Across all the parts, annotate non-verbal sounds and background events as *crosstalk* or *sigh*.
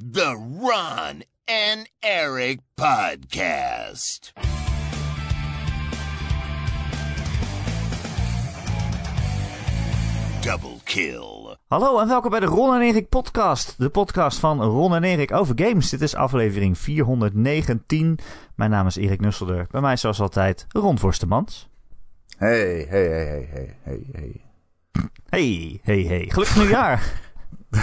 The Ron and Eric Podcast. Double kill. Hallo en welkom bij de Ron en Erik podcast. De podcast van Ron en Erik over games. Dit is aflevering 419. Mijn naam is Erik Nusselder. Bij mij zoals altijd Ron Forstemans. Hey, hey, hey, hey, hey, hey, hey. Hey, hey, hey. Gelukkig nieuwjaar. *laughs*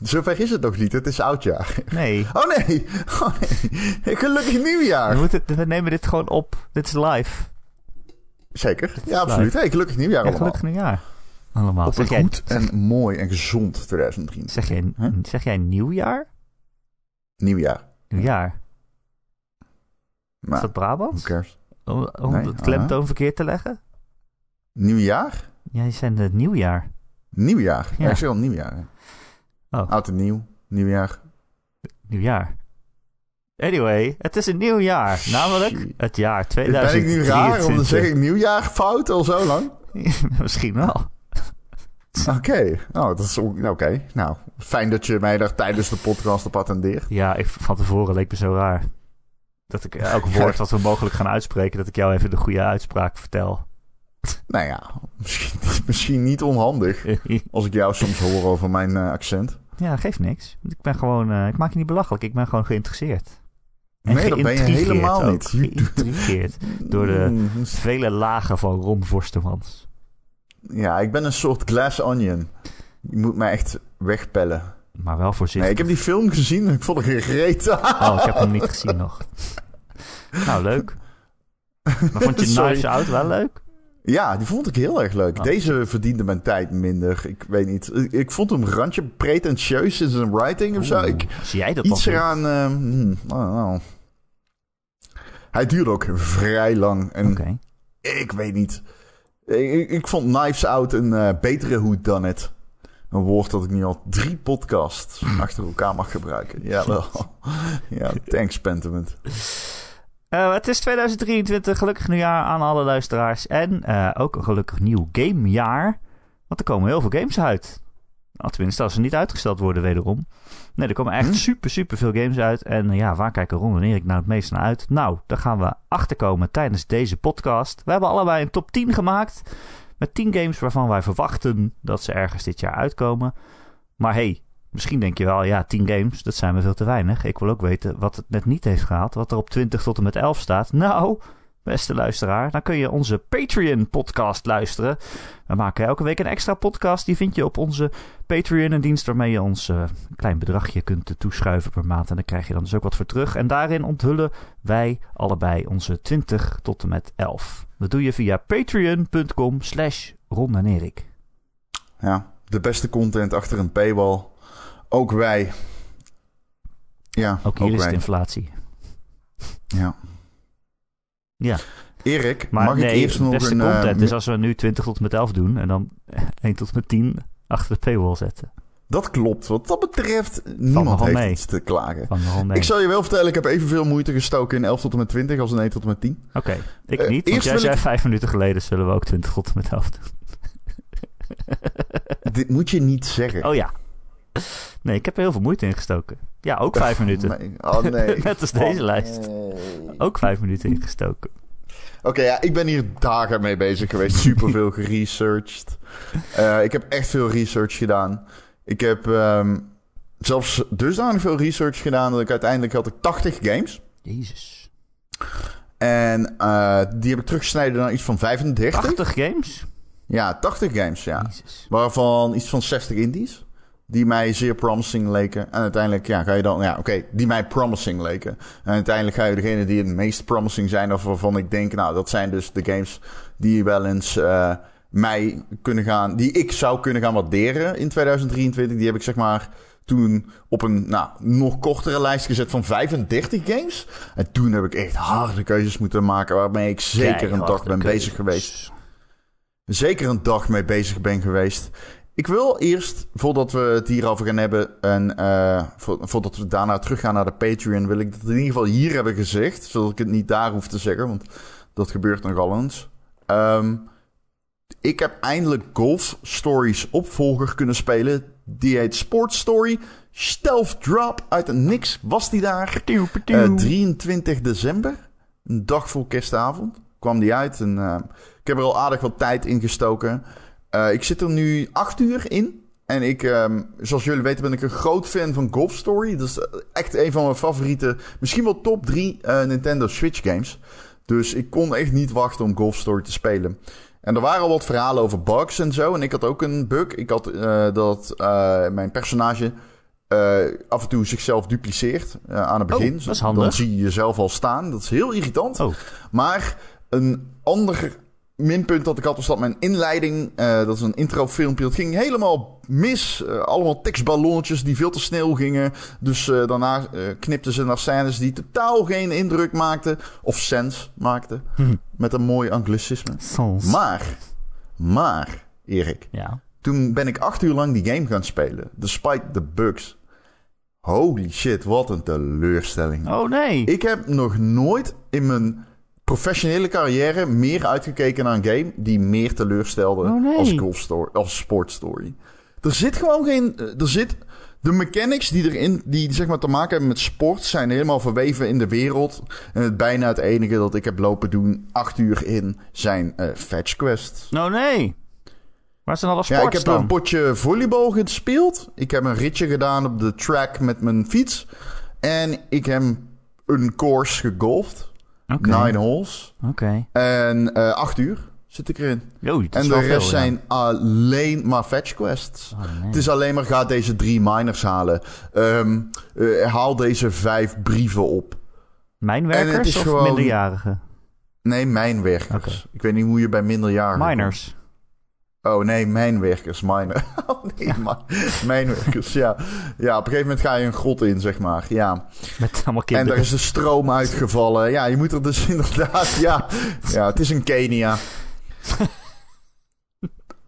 Zover is het nog niet, het is oudjaar. Nee. Oh nee, oh nee. Gelukkig We, nieuwjaar. moeten, we nemen dit gewoon op. Dit is live. Zeker, ja absoluut. Hey, gelukkig nieuwjaar Ja, allemaal. gelukkig nieuwjaar. Allemaal. Op een jij, goed en mooi en gezond 2023. zeg, jij, Huh? zeg jij nieuwjaar? Nieuwjaar. Nieuwjaar. Is Maar, dat Brabant? cares? Om, om Nee, het klemtoon verkeerd te leggen? Nieuwjaar? Jij zei het nieuwjaar. Nieuwjaar. Ja, ik zeg al nieuwjaar. Oh. Oud en nieuw, nieuwjaar. Nieuwjaar. Anyway, het is een nieuw jaar. Namelijk het jaar Ben ik 2023. nu raar om te zeggen nieuwjaar fout al zo lang? *laughs* Misschien wel. Oké, oh, dat is oké. Nou, fijn dat je mij daar tijdens de podcast op attendeert. Ja, ik, van tevoren leek me zo raar. Dat ik elk woord *laughs* wat we mogelijk gaan uitspreken, dat ik jou even de goede uitspraak vertel. Nou ja, misschien, misschien niet onhandig. *laughs* Als ik jou soms hoor over mijn eh, accent. ja, geeft niks. Ik ben gewoon, eh, ik maak je niet belachelijk. Ik ben gewoon geïnteresseerd. En Nee, dat ben je helemaal ook. niet. *laughs* Geïntrigeerd door de Mm, vele lagen van Ron Forstemans. Ja, ik ben een soort glass onion. Je moet mij echt wegpellen. Maar wel voorzichtig. Nee, ik heb die film gezien en ik vond reet aan. *laughs* Oh, ik heb hem niet gezien nog. Nou, leuk. Maar vond je. Knives Out wel leuk? Ja, die vond ik heel erg leuk. Oh. Deze verdiende mijn tijd minder. Ik weet niet. Ik, ik vond hem randje pretentieus in zijn writing of zo. Ik, zie jij dat iets dan? eraan... eh, hmm. Hij duurde ook vrij lang. En Oké. Ik weet niet. Ik, ik- vond Knives Out een eh, betere Who Done It. Een woord dat ik nu al drie podcasts achter elkaar mag gebruiken. Jawel. *laughs* ja, thanks Pentiment. Eh, het is 2023, gelukkig nieuwjaar aan alle luisteraars. En eh, ook een gelukkig nieuw gamejaar. Want er komen heel veel games uit. Nou, tenminste, als ze niet uitgesteld worden wederom. Nee, er komen echt Hm? super, super veel games uit. En eh, ja, waar kijken Ron en Erik nou het meest naar uit? Nou, daar gaan we achterkomen tijdens deze podcast. We hebben allebei een top 10 gemaakt. Met 10 games waarvan wij verwachten dat ze ergens dit jaar uitkomen. Maar hey, misschien denk je wel, ja, 10 games, dat zijn me veel te weinig. Ik wil ook weten wat het net niet heeft gehaald. Wat er op 20 tot en met 11 staat. Nou, beste luisteraar, dan kun je onze Patreon-podcast luisteren. We maken elke week een extra podcast. Die vind je op onze Patreon, een dienst waarmee je ons eh, een klein bedragje kunt toeschuiven per maand. En daar krijg je dan dus ook wat voor terug. En daarin onthullen wij allebei onze 20 tot en met 11. Dat doe je via patreon.com slash Ron. Ja, de beste content achter een paywall. Ook wij. Ja, Ook hier is wij. het inflatie. Ja. Ja. Erik, Maar mag nee, ik eerst nog beste een... eh, content is als we nu 20 tot en met 11 doen en dan *laughs* 1 tot en met 10 achter de paywall zetten. Dat klopt. Wat dat betreft, niemand heeft mee. iets te klagen. Ik zal je wel vertellen, ik heb evenveel moeite gestoken in 11 tot en met 20 als in 1 tot en met 10. Oké, ik Eh, niet, want eerst jij zei ik- 5 minuten geleden zullen we ook 20 tot en met 11 doen. Dit moet je niet zeggen. Oh ja. Nee, ik heb er heel veel moeite in gestoken. Ja, ook 5 *laughs* minuten. Nee. Oh nee. *laughs* Net als deze Oh, lijst. nee. Ook 5 minuten ingestoken. Oké, ja, ik ben hier dagen mee bezig geweest. Superveel geresearched. Eh, ik heb echt veel research gedaan. Ik heb ehm, zelfs dusdanig veel research gedaan dat ik uiteindelijk had ik 80 games. Jezus. En eh, die heb ik teruggesneden naar iets van 35. 80 games? Ja, 80 games, ja. Jezus. Waarvan iets van 60 indies. Die mij zeer promising leken. En uiteindelijk ja, ga je dan... Ja, oké, die mij promising leken. En uiteindelijk ga je degene die het meest promising zijn... of waarvan ik denk, nou, dat zijn dus de games... die wel eens eh, mij kunnen gaan... die ik zou kunnen gaan waarderen in 2023. Die heb ik zeg maar toen op een nou, nog kortere lijst gezet van 35 games. En toen heb ik echt harde keuzes moeten maken... waarmee ik zeker een dag ben keuzes. bezig geweest zeker een dag mee bezig ben geweest. Ik wil eerst, voordat we het hierover gaan hebben... en eh, vo- voordat we daarna teruggaan naar de Patreon... wil ik dat in ieder geval hier hebben gezegd... zodat ik het niet daar hoef te zeggen, want dat gebeurt nogal eens. Ehm, ik heb eindelijk Golf Stories opvolger kunnen spelen. Die heet Sports Story. Stealth Drop uit het niks was die daar. Pew, pew. Eh, 23 december, een dag voor kerstavond, kwam die uit. En, eh, ik heb er al aardig wat tijd in gestoken. Eh, ik zit er nu acht uur in. En ik, ehm, zoals jullie weten, ben ik een groot fan van Golf Story. Dat is echt een van mijn favoriete, misschien wel top drie eh, Nintendo Switch games. Dus ik kon echt niet wachten om Golf Story te spelen. En er waren al wat verhalen over bugs en zo. En ik had ook een bug. Ik had eh, dat eh, mijn personage eh, af en toe zichzelf dupliceert eh, aan het Oh, begin. dat is handig. Dan zie je jezelf al staan. Dat is heel irritant. Oh. Maar een ander minpunt dat ik had was dat mijn inleiding, eh, dat is een introfilmpje, dat ging helemaal mis. Eh, allemaal tekstballonnetjes die veel te snel gingen. Dus eh, daarna knipten ze naar scènes die totaal geen indruk maakten. Of sens maakten. Hm. Met een mooi anglicisme. Maar, maar, Erik. Ja. Toen ben ik acht uur lang die game gaan spelen. Despite the bugs. Holy shit, wat een teleurstelling. Oh nee. Ik heb nog nooit in mijn professionele carrière meer uitgekeken naar een game die meer teleurstelde Oh, nee. als golf story, als sportstory. Er zit gewoon geen, eh, er zit de mechanics die erin, die zeg maar te maken hebben met sport, zijn helemaal verweven in de wereld. En het bijna het enige dat ik heb lopen doen acht uur in zijn eh fetch quests. Oh nee. Waar zijn alle Ja, sports ik heb dan? een potje volleybal gespeeld. Ik heb een ritje gedaan op de track met mijn fiets. En ik heb een course gegolfd. Nine holes. Oké. En eh acht uur zit ik erin. Yo, En de rest veel, ja. zijn alleen maar fetch quests. Oh, nee. Het is alleen maar ga deze drie miners halen. Ehm, eh, haal deze vijf brieven op. Mijnwerkers of gewoon- minderjarigen? Nee, mijnwerkers. Ik weet niet hoe je bij minderjarigen... Miners. Oh nee, mijnwerkers, miner. *laughs* Oh nee, ma- mijnwerkers, ja. Ja, op een gegeven moment ga je een grot in, zeg maar. Ja. Met allemaal En kinderen. daar is de stroom uitgevallen. Ja, je moet er dus *laughs* inderdaad... Ja, ja het is een Kenia. *laughs*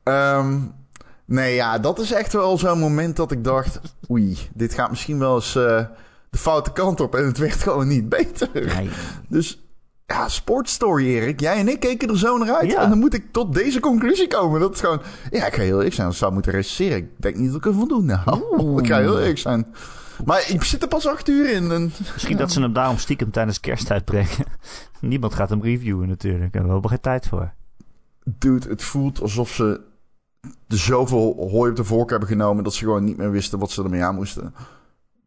Ehm, nee, ja, dat is echt wel zo'n moment dat ik dacht... Oei, dit gaat misschien wel eens eh, de foute kant op. En het werd gewoon niet beter. Nee. Dus ja, sportstory, Erik. Jij en ik keken er zo naar uit. Ja. En dan moet ik tot deze conclusie komen. Dat is gewoon... Ja, ik ga heel eerlijk zijn. Dat zou moeten recenseren. Ik denk niet dat ik ervan doen. Nou, Oeh. *laughs* ik ga heel eerlijk zijn. Maar ik zit er pas acht uur in. En... Misschien dat ze hem daarom stiekem tijdens kerst uitbrengen. *laughs* Niemand gaat hem reviewen natuurlijk. En we hebben er geen tijd voor. Dude, het voelt alsof ze er zoveel hooi op de vork hebben genomen... dat ze gewoon niet meer wisten wat ze ermee aan moesten.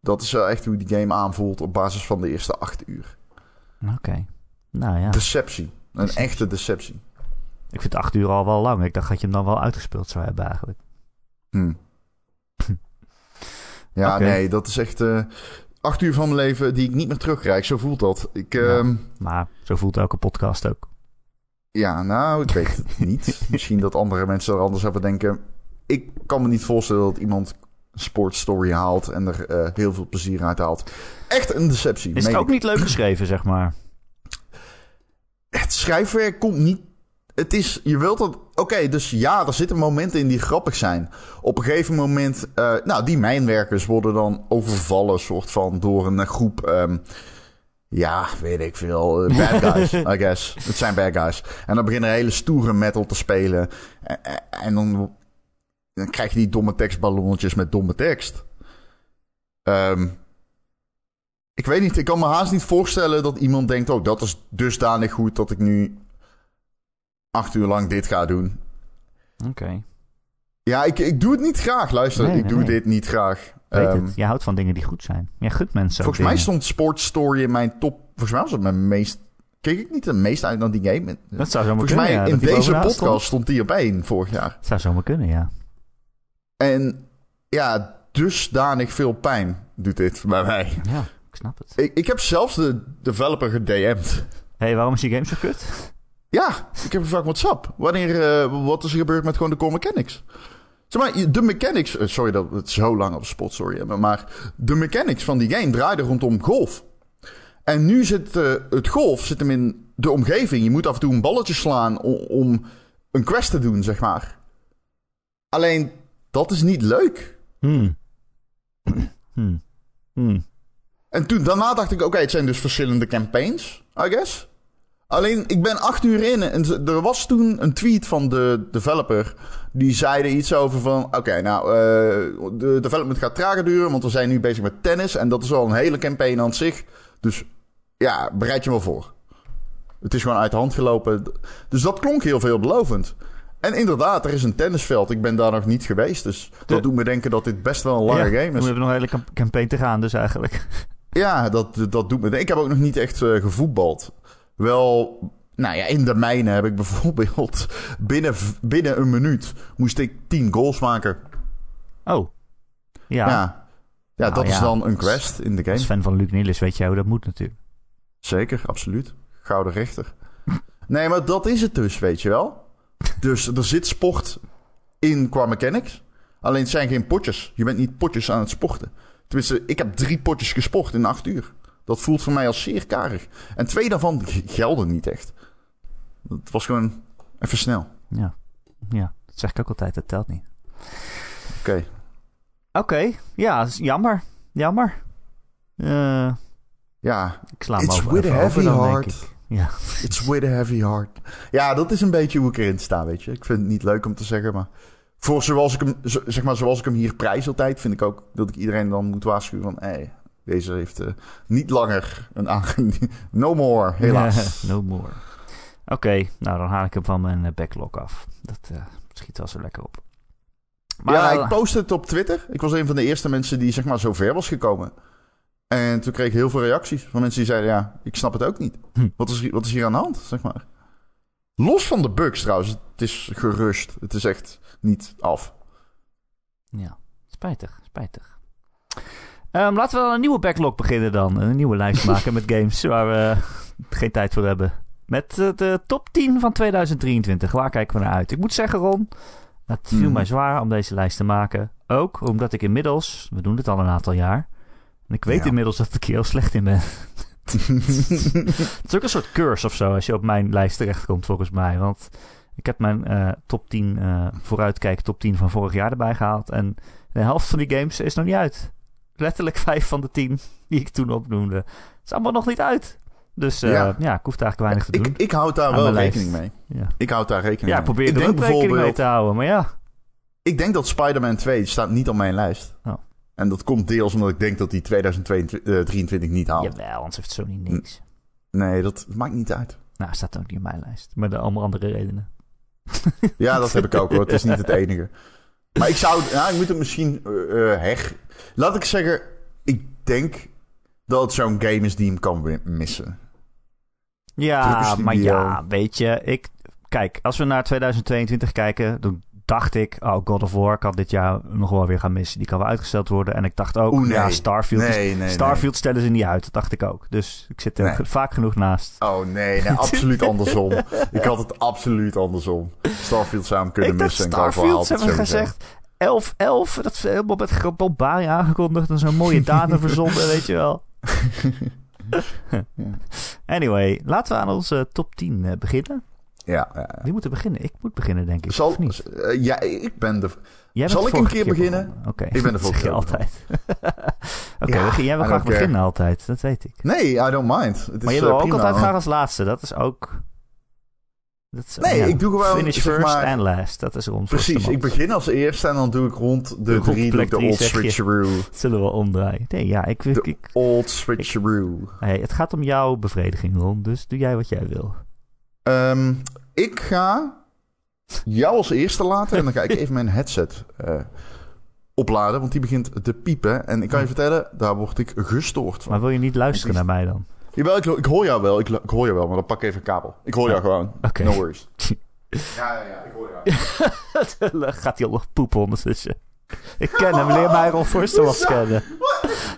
Dat is wel echt hoe die game aanvoelt op basis van de eerste acht uur. Oké. Nou ja. Deceptie. Een echte deceptie. Ik vind acht uur al wel lang. Ik dacht dat je hem dan wel uitgespeeld zou hebben eigenlijk. Hm. *laughs* Ja, nee, dat is echt eh, acht uur van mijn leven die ik niet meer terugkrijg. Zo voelt dat. Ik, ehm, Maar zo voelt elke podcast ook. ja, nou, ik weet het *laughs* niet. Misschien dat andere mensen er anders over denken. Ik kan me niet voorstellen dat iemand een sportstory haalt en er eh, heel veel plezier uit haalt. Echt een deceptie. Is het ook ik. niet leuk geschreven, zeg maar? Het schrijfwerk komt niet. Het is, je wilt dat. Oké, dus ja, er zitten momenten in die grappig zijn. Op een gegeven moment, eh, nou, die mijnwerkers worden dan overvallen, soort van, door een groep. ehm, ja, weet ik veel. eh, bad guys, *laughs* I guess. Het zijn bad guys. En dan beginnen hele stoere metal te spelen. En, en- dan krijg je die domme tekstballonnetjes met domme tekst. Ehm, ik weet niet, ik kan me haast niet voorstellen dat iemand denkt: Oh, dat is dusdanig goed dat ik nu acht uur lang dit ga doen. Oké. Ja, ik, ik doe het niet graag. Luister, Nee, ik nee, doe nee. dit niet graag. Weet Ehm, het. Je houdt van dingen die goed zijn. Je gunt mensen volgens mij stond Sports Story in mijn top. Volgens mij was het mijn meest. Keek ik niet het meest uit naar die game? Dat zou zomaar Volgens kunnen, mij ja, in dat deze podcast stond. stond die op één vorig jaar. Het zou zomaar kunnen, ja. En ja, dusdanig veel pijn doet dit bij mij. Ja, ik snap het. Ik, ik heb zelfs de developer gedM'd. Hé, hey, waarom is die game zo kut? Ja, ik heb gevraagd WhatsApp. Wanneer, eh, wat is er gebeurd met gewoon de core mechanics? Zeg maar, de mechanics... eh, Sorry dat we het zo lang op spot sorry hebben. Maar de mechanics van die game draaiden rondom golf. En nu zit eh, het golf zit hem in de omgeving. Je moet af en toe een balletje slaan om, om een quest te doen, zeg maar. Alleen, dat is niet leuk. Hmm. Hmm. Hmm. En toen, daarna dacht ik, oké, het zijn dus verschillende campaigns, I guess. Alleen, ik ben acht uur in en er was toen een tweet van de developer Die zeiden iets over van... Oké, nou, eh, de development gaat trager duren... want we zijn nu bezig met tennis... en dat is al een hele campaign aan zich. Dus ja, bereid je wel voor. Het is gewoon uit de hand gelopen. Dus dat klonk heel veelbelovend. En inderdaad, er is een tennisveld. Ik ben daar nog niet geweest. Dus De- dat doet me denken dat dit best wel een lange Ja, game We is. hebben nog een hele camp- campaign te gaan, dus eigenlijk. Ja, dat, dat doet me. Ik heb ook nog niet echt eh, gevoetbald. Wel, nou ja, in de mijnen heb ik *laughs* bijvoorbeeld... Binnen, binnen een minuut moest ik tien goals maken. Oh. Ja, Ja, ja, Nou dat is ja. dan een quest in de game. als fan van Luc Niels weet jij hoe dat moet natuurlijk. Zeker, absoluut. Gouden rechter. Nee, maar dat is het dus, weet je wel. Dus er zit sport in qua mechanics. Alleen het zijn geen potjes. Je bent niet potjes aan het sporten. Tenminste, ik heb drie potjes gesport in acht uur. Dat voelt voor mij als zeer karig. En twee daarvan gelden niet echt. Het was gewoon even snel. Ja. ja, dat zeg ik ook altijd, dat telt niet. Oké. Oké, ja, jammer. Jammer. Eh, Ja, ik sla it's over, with a heavy dan, heart. Ja. It's with a heavy heart. Ja, dat is een beetje hoe ik erin sta, weet je. Ik vind het niet leuk om te zeggen, maar... Voor zoals ik hem, zeg maar, zoals ik hem hier prijs altijd, vind ik ook dat ik iedereen dan moet waarschuwen van... Hé, deze heeft eh, niet langer een aange... *laughs* No more, helaas. no more. Oké, nou dan haal ik hem van mijn eh, backlog af. Dat eh, schiet wel zo lekker op. Maar ja, ik postte het op Twitter. Ik was een van de eerste mensen die zeg maar zo ver was gekomen. En toen kreeg ik heel veel reacties van mensen die zeiden... Ja, ik snap het ook niet. Hm. Wat, is, hier- wat is hier aan de hand, zeg maar? Los van de bugs trouwens. Het is gerust. Het is echt niet af. Ja, spijtig, spijtig. Ehm, laten we dan een nieuwe backlog beginnen dan. Een nieuwe lijst *laughs* maken met games waar we geen tijd voor hebben. Met eh, de top 10 van 2023. Waar kijken we naar uit? Ik moet zeggen, Ron, het viel Mhm. mij zwaar om deze lijst te maken. Ook omdat ik inmiddels, we doen dit al een aantal jaar. En ik weet Ja. inmiddels dat ik er heel slecht in ben. Het is ook een soort curse of zo als je op mijn lijst terechtkomt, volgens mij. Want ik heb mijn eh, top 10 eh vooruitkijk, top 10 van vorig jaar erbij gehaald. En de helft van die games is nog niet uit. Letterlijk *laughs* vijf van de tien die ik toen opnoemde. Het is allemaal nog niet uit. Dus eh, ja. Ja. ik hoef daar eigenlijk weinig te doen. ik, ik houd daar wel rekening mee. ja. Ik houd daar rekening ja, ik mee. probeer ik er denk ook rekening mee te houden. Maar ja, Ik denk dat Spider-Man 2 staat niet op mijn lijst. Oh. En dat komt deels omdat ik denk dat die 2023 niet haalt. jawel, anders heeft Sony niks. Nee, dat maakt niet uit. Nou, staat ook niet op mijn lijst. Maar de allemaal andere redenen. Ja, dat heb ik ook hoor. Het is niet het *laughs* enige. Maar ik zou... Nou, ik moet het misschien eh, eh, heg... Laat ik zeggen... Ik denk dat het zo'n game is die hem kan missen. Ja, maar ja, weet je, ik... Kijk, als we naar 2022 kijken, dan dacht ik... Oh, God of War kan dit jaar nog wel weer gaan missen. Die kan wel uitgesteld worden. En ik dacht ook, Oeh, nee. ja, Starfield, is- Nee, nee, Starfield stellen ze niet uit. Dat dacht ik ook. Dus ik zit er vaak genoeg naast. Oh nee, nee, absoluut *laughs* andersom. Ik had het absoluut andersom. Starfield zou hem kunnen ik dacht missen. en of War Starfield, ze hebben gezegd... 11-11, dat is helemaal met bombarie aangekondigd. En zo'n mooie datum *laughs* verzonden, weet je wel. *laughs* Anyway, laten we aan onze top 10 eh, beginnen. Ja, ja, ja. Wie moet er beginnen? Ik moet beginnen, denk ik. Zal, of niet? eh, ja, ik ben de... Zal ik een keer beginnen? Oké, Ik ben de *laughs* dat keer altijd. *laughs* Oké, we- jij wil graag care. beginnen altijd. Dat weet ik. Nee, I don't mind. Het Maar je eh, wil ook prima, altijd graag als laatste. Dat is ook... Dat is, Nee, ik doe gewoon, Finish zeg first maar- and last. Dat is ons Precies, ik begin als eerste en dan doe ik rond de drie ik de drie, old je. switcheroo. *laughs* Zullen we omdraaien? Nee, ja, ik, ik, De ik, old switcheroo. hey, het gaat om jouw bevrediging, Ron. Dus doe jij wat jij wil. Ehm, ik ga jou als eerste laten en dan ga ik *laughs* even mijn headset eh, opladen, want die begint te piepen. En ik kan je vertellen, daar word ik gestoord van. Maar wil je niet luisteren naar mij dan? Jawel, ik, ik hoor jou wel, ik, ik hoor jou wel, maar dan pak ik even een kabel. Ik hoor jou gewoon, no worries. *laughs* Ja, ja, ja, ik hoor jou. *laughs* Gaat hij al nog poepen ondertussen? Ik ken hem. Leer mij Ron Forsterwals kennen.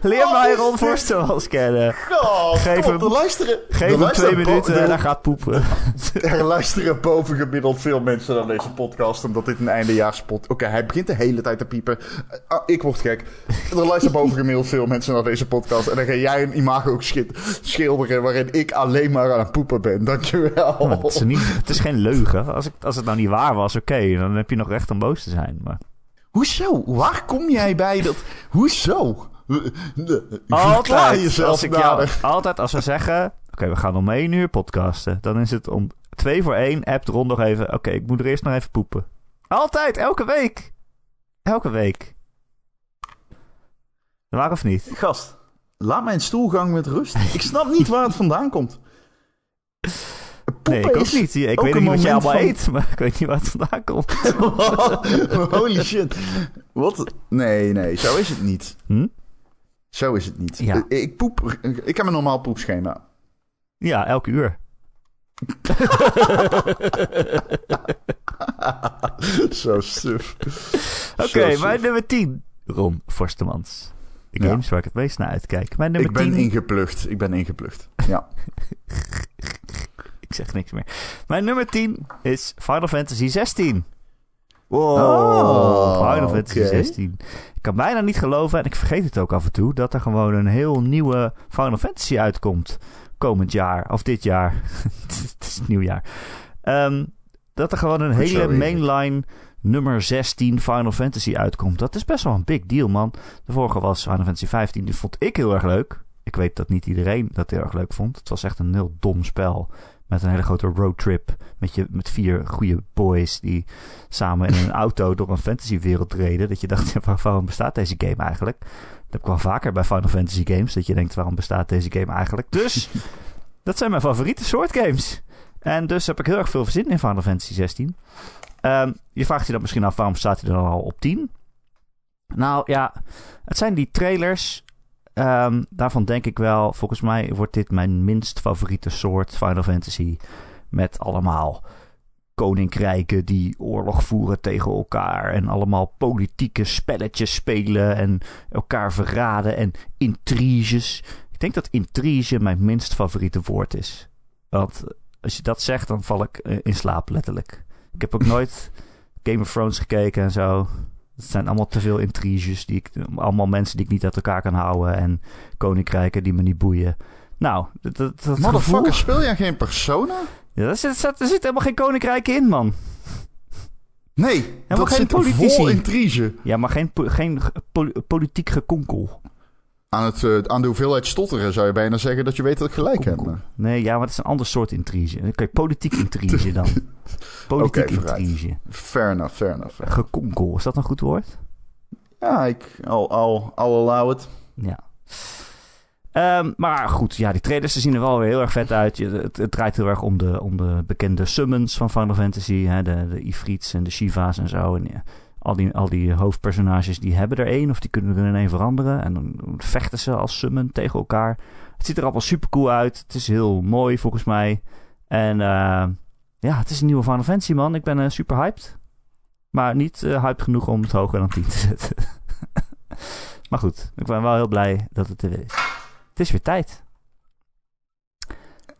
Leer mij Ron? Forsterwals kennen. Oh, Geef hem- er luisteren, Geef hem twee minuten en hij gaat poepen. *laughs* Er luisteren bovengemiddeld veel mensen naar deze podcast, omdat dit een eindejaarspot... Oké, hij begint de hele tijd te piepen. Ah, ik word gek. Er luisteren *laughs* bovengemiddeld veel mensen naar deze podcast. En dan ga jij een imago ook schilderen waarin ik alleen maar aan het poepen ben. Dankjewel. Maar het, is niet, het is geen leugen. Als, ik, als het nou niet waar was, oké. dan heb je nog recht om boos te zijn. Maar Hoezo? Waar kom jij bij dat... Hoezo? Verklaar altijd, jezelf als ik jou, altijd als we zeggen... Oké, we gaan om één uur podcasten. Dan is het om twee voor één. Appt Ron nog even... Oké, ik moet er eerst nog even poepen. Altijd, elke week. Elke week. Waar of niet? Gast, laat mijn stoelgang met rust. Ik snap niet waar het vandaan komt. Poepen Nee, ik ook is niet. Ik ook weet niet wat je moment allemaal van- eet, maar ik weet niet waar het vandaan komt. *laughs* Holy shit. Wat? Nee, nee, zo is het niet. Hm? Zo is het niet. Ja. Eh, Ik poep. Ik heb een normaal poepschema. Ja, elke uur. *laughs* Zo suf. Oké, mijn nummer 10. Ron Forstemans. De Ja. games waar ik het meest naar uitkijk. Mijn nummer Ik ben 10. ingeplucht. Ik ben ingeplucht. Ja. *laughs* Ik zeg niks meer. Mijn nummer 10 is Final Fantasy 16. Wow, Oh, Final Fantasy oké. 16. Ik kan bijna niet geloven, en ik vergeet het ook af en toe, dat er gewoon een heel nieuwe Final Fantasy uitkomt. Komend jaar, of dit jaar. *laughs* het is nieuwjaar. Ehm, dat er gewoon een Goed hele mainline nummer 16 Final Fantasy uitkomt. Dat is best wel een big deal, man. De vorige was Final Fantasy 15. Die vond ik heel erg leuk. Ik weet dat niet iedereen dat heel erg leuk vond. Het was echt een heel dom spel. Met een hele grote roadtrip. Met, je, met vier goede boys die samen in een *laughs* auto door een fantasywereld reden. Dat je dacht, *laughs* waar- waarom bestaat deze game eigenlijk? Dat heb ik wel vaker bij Final Fantasy games. Dat je denkt, waarom bestaat deze game eigenlijk? Dus, *laughs* dat zijn mijn favoriete soort games. En dus heb ik heel erg veel zin in Final Fantasy 16. Ehm, je vraagt je dan misschien af, waarom staat hij dan al op 10? Nou ja, het zijn die trailers. Ehm, daarvan denk ik wel, volgens mij wordt dit mijn minst favoriete soort Final Fantasy. Met allemaal koninkrijken die oorlog voeren tegen elkaar. En allemaal politieke spelletjes spelen. En elkaar verraden. En intriges. Ik denk dat intrige mijn minst favoriete woord is. Want als je dat zegt, dan val ik eh, in slaap letterlijk. Ik heb ook nooit Game of Thrones gekeken en zo. Het zijn allemaal te veel intriges. Die ik, allemaal mensen die ik niet uit elkaar kan houden. En koninkrijken die me niet boeien. Nou, dat, dat, dat gevoel... Motherfucker, speel jij geen persona? Ja, er, zit, er zit- helemaal geen koninkrijk in, man. Nee, dat geen zit politici. vol intrige. Ja, maar geen, geen po- politiek gekonkel. Aan, het, eh, aan de hoeveelheid stotteren zou je bijna zeggen dat je weet dat ik gelijk heb. Nee, ja, maar het is een ander soort intrige. Oké, politiek *laughs* intrige dan. Politiek intrige. Fair enough, fair enough. fair. Gekonkel, is dat een goed woord? Ja, ik, al, al, al allow it. Ja. Ehm, maar goed, ja, die trailers ze zien er wel weer heel erg vet uit. Je, het, het draait heel erg om de, om de bekende summons van Final Fantasy. Hè, de, de Ifrits en de Shiva's en zo. En ja, al, die, al die hoofdpersonages die hebben er één of die kunnen er in één veranderen. En dan vechten ze als summon tegen elkaar. Het ziet er allemaal super cool uit. Het is heel mooi volgens mij. En eh, ja, het is een nieuwe Final Fantasy man. Ik ben eh, super hyped. Maar niet eh, hyped genoeg om het hoger dan 10 te *laughs* zetten. maar goed, ik ben wel heel blij dat het er weer is. Het is weer tijd.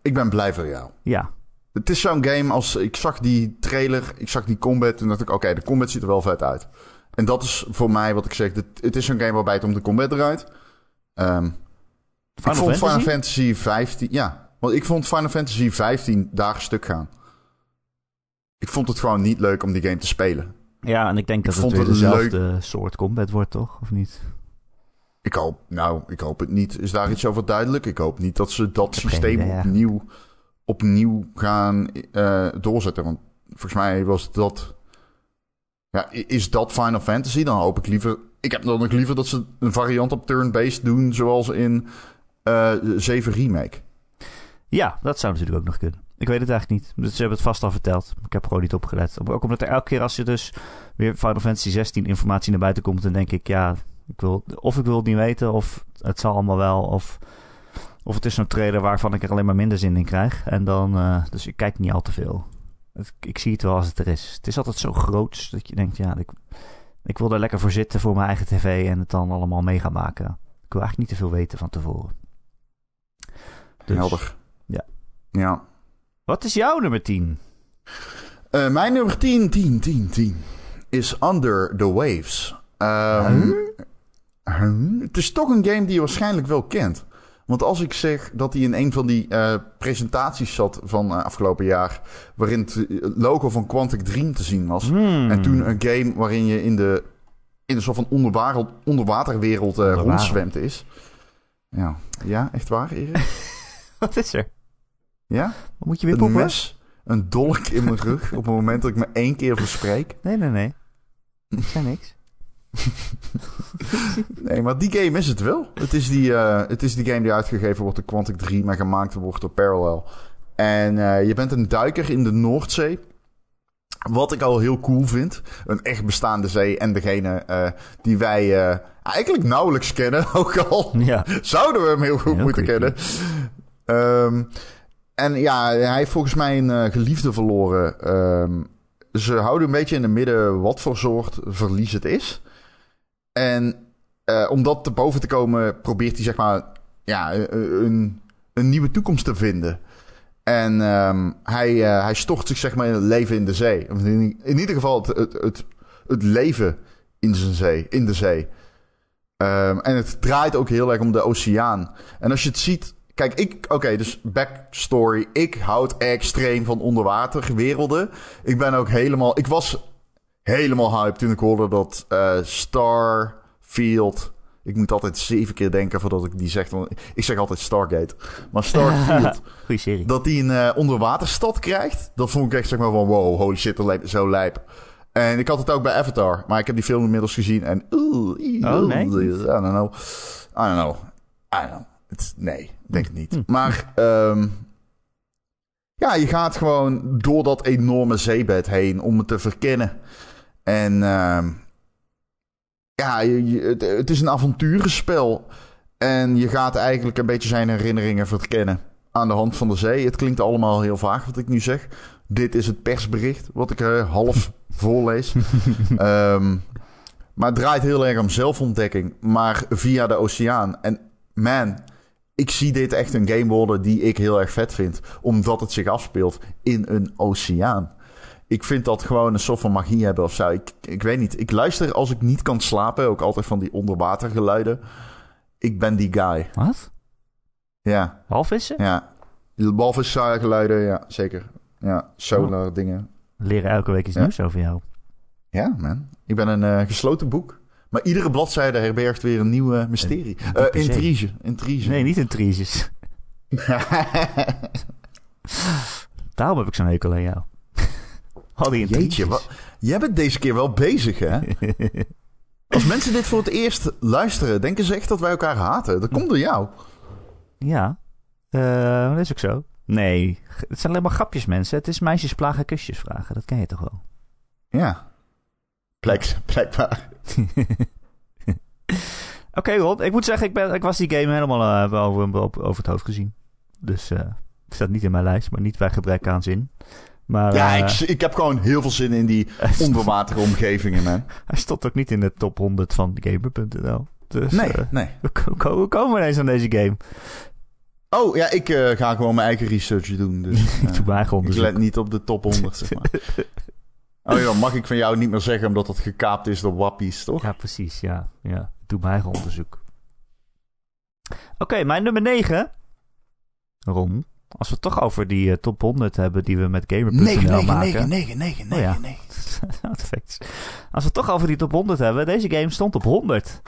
Ik ben blij voor jou. Ja, Het is zo'n game als... Ik zag die trailer, ik zag die combat... en dacht ik, oké, de combat ziet er wel vet uit. En dat is voor mij wat ik zeg. Het, het is zo'n game waarbij het om de combat draait. Ehm, ik vond Final Fantasy? Fantasy 15... Ja, want ik vond Final Fantasy 15 dagen stuk gaan. Ik vond het gewoon niet leuk om die game te spelen. ja en ik denk Ik dat het weer dezelfde soort combat wordt, toch? Of niet? Ik hoop, nou, ik hoop het niet. Is daar iets over duidelijk? Ik hoop niet dat ze dat systeem idee, ja. opnieuw, opnieuw gaan eh, doorzetten. Want volgens mij was dat. Ja, is dat Final Fantasy? Dan hoop ik liever. Ik heb dan ook liever dat ze een variant op turn-based doen, zoals in eh 7 Remake. Ja, dat zou natuurlijk ook nog kunnen. Ik weet het eigenlijk niet. Dus ze hebben het vast al verteld. Ik heb gewoon niet op gelet. Ook omdat er elke keer als je dus weer Final Fantasy 16 informatie naar buiten komt, dan denk ik, ja, ik wil, of ik wil het niet weten, of het zal allemaal wel, of, of het is zo'n trailer waarvan ik er alleen maar minder zin in krijg. En dan, eh, dus ik kijk niet al te veel. Het- ik zie het wel als het er is. Het is altijd zo groot dat je denkt, ja, ik, ik wil er lekker voor zitten voor mijn eigen tv en het dan allemaal mee gaan maken. Ik wil eigenlijk niet te veel weten van tevoren. Dus, Helder. ja. Ja. Wat is jouw nummer 10? Eh, mijn nummer 10, 10, 10, 10 is Under the Waves. Ehm, huh? Het is toch een game die je waarschijnlijk wel kent. Want als ik zeg dat hij in een van die eh, presentaties zat van eh, afgelopen jaar... waarin het eh, logo van Quantic Dream te zien was... Hmm. en toen een game waarin je in de, in een soort van onderwater, onderwaterwereld Onderwater. rondzwemt is... Ja. ja, echt waar, Erik? *laughs* Wat is er? Ja? Wat moet je weer Een poepen? mes, een dolk in mijn rug op het moment dat ik me één keer verspreek. Nee, nee, nee. Ik zei niks. *laughs* Nee, maar die game is het wel. Het is die, eh, het is die game die uitgegeven wordt door Quantic Dream en gemaakt wordt door Parallel. En eh, je bent een duiker in de Noordzee. Wat ik al heel cool vind. Een echt bestaande zee. En degene eh, die wij eigenlijk nauwelijks kennen. *laughs* Ook al Ja. zouden we hem heel goed Heel moeten creepy. kennen. Ehm, en ja, hij heeft volgens mij een geliefde verloren. Ehm, ze houden een beetje in het midden wat voor soort verlies het is. En eh, om dat te boven te komen, probeert hij zeg maar ja, een, een nieuwe toekomst te vinden. En ehm, hij, eh, hij stort zich zeg maar in het leven in de zee. In, ieder geval het, het, het, het leven in, zijn zee, in de zee. Ehm, en het draait ook heel erg om de oceaan. En als je het ziet... Kijk, ik... Oké, dus backstory. Ik houd extreem van onderwaterwerelden. Ik ben ook helemaal... Ik was helemaal hyped toen ik hoorde dat eh, Starfield... Ik moet altijd zeven keer denken voordat ik die zeg. Want ik zeg altijd Stargate. Maar Starfield... *laughs* Goeie serie. dat hij een eh, onderwaterstad krijgt. Dat vond ik echt zeg maar van wow, holy shit, dat lijkt zo lijp. En ik had het ook bij Avatar, maar ik heb die film inmiddels gezien en oeh, Oh, nee? I don't know. I don't know. I don't know. Het, nee, ik denk het niet. Maar ehm, ja, je gaat gewoon door dat enorme zeebed heen om het te verkennen. En ehm, ja, het, is een avonturenspel. En je gaat eigenlijk een beetje zijn herinneringen verkennen aan de hand van de zee. Het klinkt allemaal heel vaag wat ik nu zeg. Dit is het persbericht wat ik eh, half *laughs* voorlees. Ehm, maar het draait heel erg om zelfontdekking, maar via de oceaan. En man, ik zie dit echt een game worden die ik heel erg vet vind, omdat het zich afspeelt in een oceaan. Ik vind dat gewoon een soort van magie hebben of zo. Ik, ik weet niet. Ik luister als ik niet kan slapen ook altijd van die onderwatergeluiden. Ik ben die guy. Wat? Ja. Walvissen? Ja, walvisgeluiden, ja, zeker. Ja, solar dingen. We leren elke week iets Ja. nieuws over jou. Ja, man. Ik ben een eh, gesloten boek. Maar iedere bladzijde herbergt weer een nieuw eh, mysterie. Een Eh, intrige. Intrige. Nee, niet in triges. *laughs* Daarom heb ik zo'n hekel aan jou. Al die. Jeetje, wat, jij bent deze keer wel bezig, hè? *laughs* Als mensen dit voor het eerst luisteren, denken ze echt dat wij elkaar haten. Dat komt door jou. Ja, Eh, dat is ook zo. Nee, het zijn alleen maar grapjes, mensen. Het is meisjes plagen, kusjes vragen. Dat ken je toch wel? Ja. Blijk, blijkbaar. *laughs* Oké, Ron. Ik moet zeggen, ik, ben, ik was die game helemaal eh, over, over het hoofd gezien. Dus eh, het staat niet in mijn lijst, maar niet bij gebrek aan zin. Maar Ja, eh, ik, ik heb gewoon heel veel zin in die *laughs* onderwater omgevingen, man. hij stond ook niet in de top 100 van Gamer.nl. Dus Nee, eh, nee. *laughs* we, we komen ineens aan deze game. Oh, ja, ik eh, ga gewoon mijn eigen research doen. Dus, *laughs* Ik doe mijn eigen ik onderzoek. let niet op de top 100, zeg maar. Oh ja, mag ik van jou niet meer zeggen omdat dat gekaapt is door wappies, toch? Ja, precies. Ja, ja. Ik doe mijn eigen onderzoek. Oké, mijn nummer 9. Ron, als we het toch over die eh, top 100 hebben die we met Gamer.nl maken. 9, 9, Oh ja. Sound effects. *laughs* Als we het toch over die top 100 hebben. Deze game stond op 100.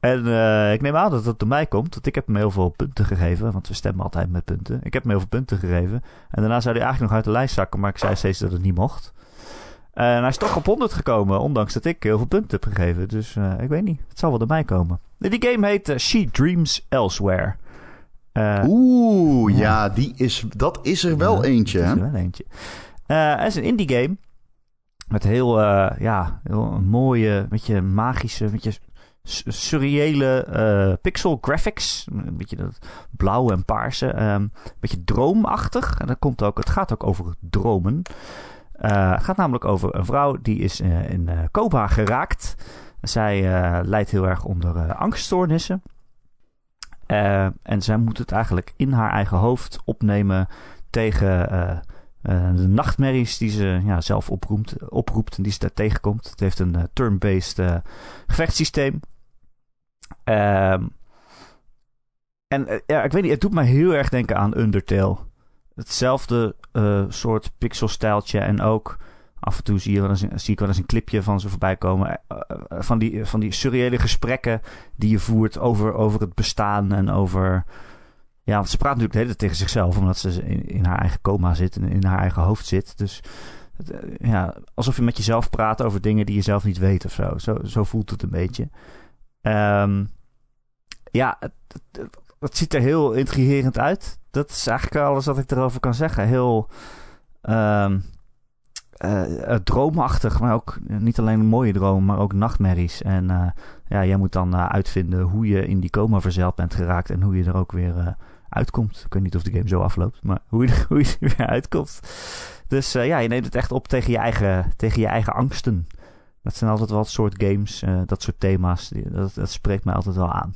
En eh, ik neem aan dat het door mij komt. Want ik heb hem heel veel punten gegeven. Want we stemmen altijd met punten. Ik heb hem heel veel punten gegeven. En daarna zou hij eigenlijk nog uit de lijst zakken. Maar ik zei steeds dat het niet mocht. En hij is toch op 100 gekomen. Ondanks dat ik heel veel punten heb gegeven. Dus eh, ik weet niet. Het zal wel door mij komen. Die game heet She Dreams Elsewhere. Eh, Oeh, ja, die is, dat is er wel ja, eentje, dat is er wel eentje. Eh, het is een indie game. Met heel, eh, ja, heel een mooie, beetje magische, beetje surreële eh, pixel graphics. Een beetje dat blauwe en paarse. ehm, Een beetje droomachtig. En dat komt ook, het gaat ook over dromen. Eh, het gaat namelijk over een vrouw die is eh, in eh coma geraakt. Zij eh, lijdt heel erg onder eh, angststoornissen. Eh, en zij moet het eigenlijk in haar eigen hoofd opnemen tegen eh, eh, de nachtmerries die ze ja, zelf oproept, oproept en die ze daar tegenkomt. Het heeft een turn-based eh, gevechtssysteem. Ehm, en ja, ik weet niet, het doet mij heel erg denken aan Undertale. Hetzelfde soort pixelstijltje en ook af en toe zie, je zie ik wel eens een clipje van ze voorbij komen. eh, eh, van, die, van die surreële gesprekken die je voert over, over het bestaan en over Ja, want ze praat natuurlijk de hele tijd tegen zichzelf, omdat ze in, in haar eigen coma zit en in haar eigen hoofd zit. Dus eh, ja, alsof je met jezelf praat over dingen die je zelf niet weet of zo. Zo, zo voelt het een beetje. Ehm, ja, het ziet er heel intrigerend uit. Dat is eigenlijk alles wat ik erover kan zeggen. Heel ehm, eh, eh, droomachtig, maar ook niet alleen een mooie droom, maar ook nachtmerries. En eh, ja, jij moet dan uitvinden hoe je in die coma verzeild bent geraakt en hoe je er ook weer uitkomt. Ik weet niet of de game zo afloopt, maar hoe je, *laughs* hoe er weer uitkomt. Dus ja, je neemt het echt op tegen je eigen, tegen je eigen angsten. Dat zijn altijd wel soort games, dat soort thema's. Dat, dat spreekt mij altijd wel aan.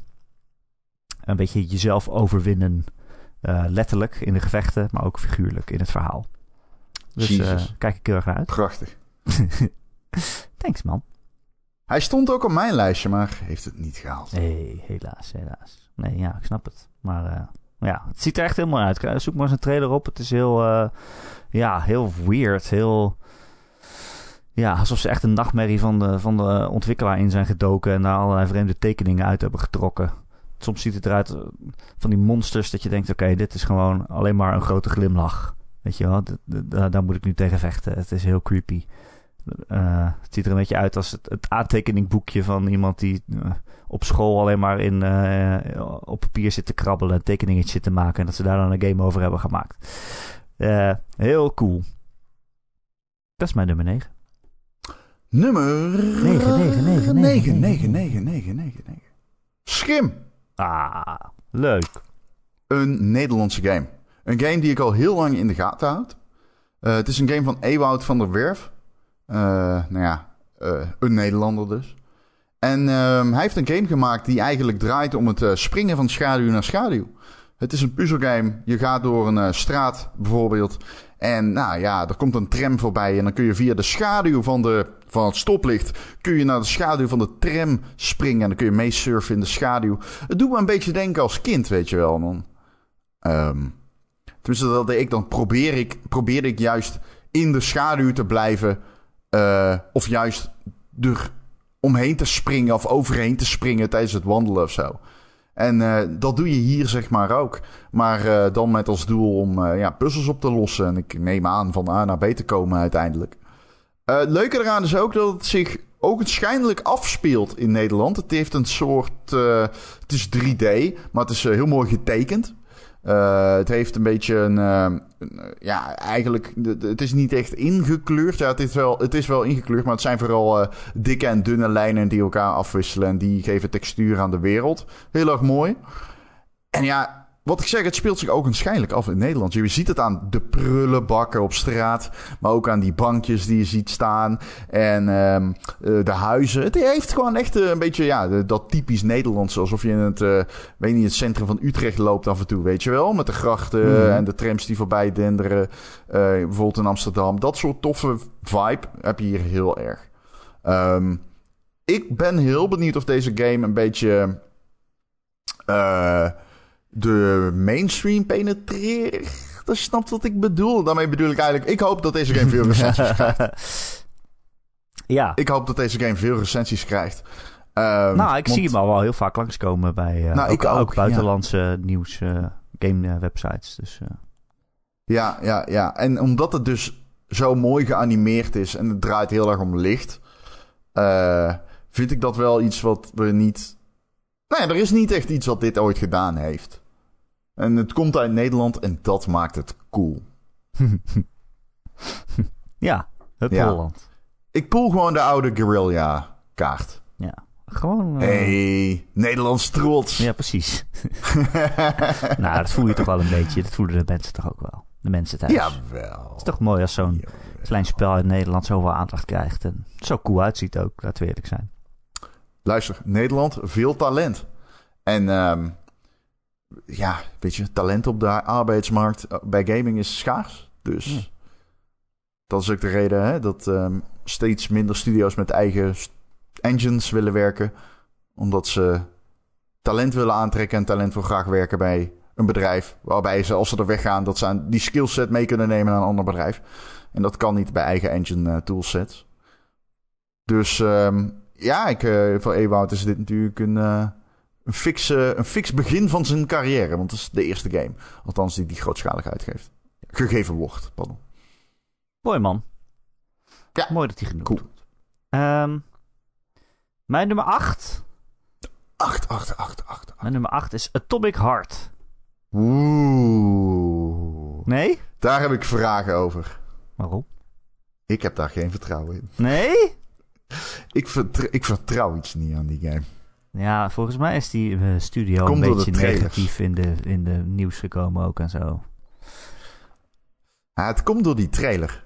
Een beetje jezelf overwinnen. letterlijk in de gevechten, maar ook figuurlijk in het verhaal. Dus uh, kijk ik heel erg naar uit. Prachtig. *laughs* Thanks, man. Hij stond ook op mijn lijstje, maar heeft het niet gehaald. Nee, helaas, helaas. Nee, ja, ik snap het. Maar uh, ja, het ziet er echt mooi uit. Zoek maar eens een trailer op. Het is heel, uh, ja, heel weird. Heel, ja, alsof ze echt een nachtmerrie van de, van de ontwikkelaar in zijn gedoken... en daar allerlei vreemde tekeningen uit hebben getrokken. Soms ziet het eruit van die monsters dat je denkt... oké, dit is gewoon alleen maar een grote glimlach. Weet je wel, daar moet ik nu tegen vechten. Het is heel creepy. Uh, het ziet er een beetje uit als het, het aantekeningboekje van iemand die uh, op school alleen maar in, uh, op papier zit te krabbelen en tekeningetjes zit te maken. En dat ze daar dan een game over hebben gemaakt. heel cool. Dat is mijn nummer 9. Nummer 9, 9, 9, 9, 9, 9, 9, 9, Schim. Ah, leuk. Een Nederlandse game. Een game die ik al heel lang in de gaten houd. Uh, het is een game van Ewout van der Werf. Uh, nou ja, uh, een Nederlander dus. En ehm, hij heeft een game gemaakt die eigenlijk draait om het springen van schaduw naar schaduw. Het is een puzzelgame. Je gaat door een straat bijvoorbeeld. En nou ja, er komt een tram voorbij. En dan kun je via de schaduw van, de, van het stoplicht. kun je naar de schaduw van de tram springen. En dan kun je meesurfen in de schaduw. Het doet me een beetje denken als kind, weet je wel. Man. Um, Tenminste, dat ik. Dan probeer ik, probeer ik juist in de schaduw te blijven. Uh, of juist er omheen te springen of overheen te springen tijdens het wandelen of zo. En uh, dat doe je hier zeg maar ook. Maar uh, dan met als doel om ja, puzzels op te lossen. En ik neem aan van A naar B te komen uiteindelijk. het leuke eraan is ook dat het zich ook waarschijnlijk afspeelt in Nederland. Het heeft een soort... het is 3D, maar het is heel mooi getekend. Uh, het heeft een beetje een. Uh, ja, eigenlijk. Het is niet echt ingekleurd. Ja, het is wel, het is wel ingekleurd, maar het zijn vooral uh, dikke en dunne lijnen die elkaar afwisselen. En die geven textuur aan de wereld. Heel erg mooi. En ja, wat ik zeg, het speelt zich ook waarschijnlijk af in Nederland. Je ziet het aan de prullenbakken op straat. Maar ook aan die bankjes die je ziet staan. En um, de huizen. Het heeft gewoon echt uh, een beetje ja, dat typisch Nederlandse. Alsof je in het, uh, weet niet, het centrum van Utrecht loopt af en toe. Weet je wel? Met de grachten mm. en de trams die voorbij denderen. bijvoorbeeld in Amsterdam. Dat soort toffe vibe heb je hier heel erg. Um, ik ben heel benieuwd of deze game een beetje de mainstream penetreert. Dat snapt wat ik bedoel. Daarmee bedoel ik eigenlijk... Ik hoop dat deze game veel recensies *laughs* krijgt. Ja. Ik hoop dat deze game veel recensies krijgt. Um, nou, ik zie hem al wel heel vaak langskomen bij uh, nou, ook, ik ook, ook buitenlandse ja. nieuws uh, game uh, websites. Dus, Ja, ja, ja. En omdat het dus zo mooi geanimeerd is en het draait heel erg om licht, vind ik dat wel iets wat we niet. Nee, er is niet echt iets wat dit ooit gedaan heeft. En het komt uit Nederland en dat maakt het cool. *laughs* ja, het ja. Ik poel gewoon de oude guerrilla kaart. Ja, gewoon... Uh... hey, Nederlands trots. Ja, precies. *laughs* nou, dat voel je toch wel een beetje. Dat voelen de mensen toch ook wel. De mensen thuis. Jawel. Het is toch mooi als zo'n klein spel uit Nederland zoveel aandacht krijgt. En het zo cool uitziet ook, laten we eerlijk zijn. Luister, Nederland, veel talent. En... Um, ja, weet je, talent op de arbeidsmarkt eh, bij gaming is schaars. Dus dat is ook de reden hè, dat um, steeds minder studio's met eigen engines willen werken. Omdat ze talent willen aantrekken en talent wil graag werken bij een bedrijf. Waarbij ze, als ze er weggaan, dat ze aan die skillset mee kunnen nemen naar een ander bedrijf. En dat kan niet bij eigen engine uh, toolsets. Dus um, ja, ik, uh, voor Ewout is dit natuurlijk een, uh, een, fix, eh, een fix begin van zijn carrière. Want het is de eerste game. Althans, die die grootschalig uitgeeft. Gegeven wordt, pardon. Mooi man. Ja. Mooi dat hij genoemd Cool. wordt. Ehm, mijn nummer 8. 8, 8, 8, 8. Mijn nummer 8 is Atomic Heart. Oeh. Nee? Daar heb ik vragen over. Waarom? Ik heb daar geen vertrouwen in. Nee? Ik, vertr- ik vertrouw iets niet aan die game. Ja, volgens mij is die eh, studio Komt een beetje negatief in de, in de nieuws gekomen ook en zo. Ja, het komt door die trailer.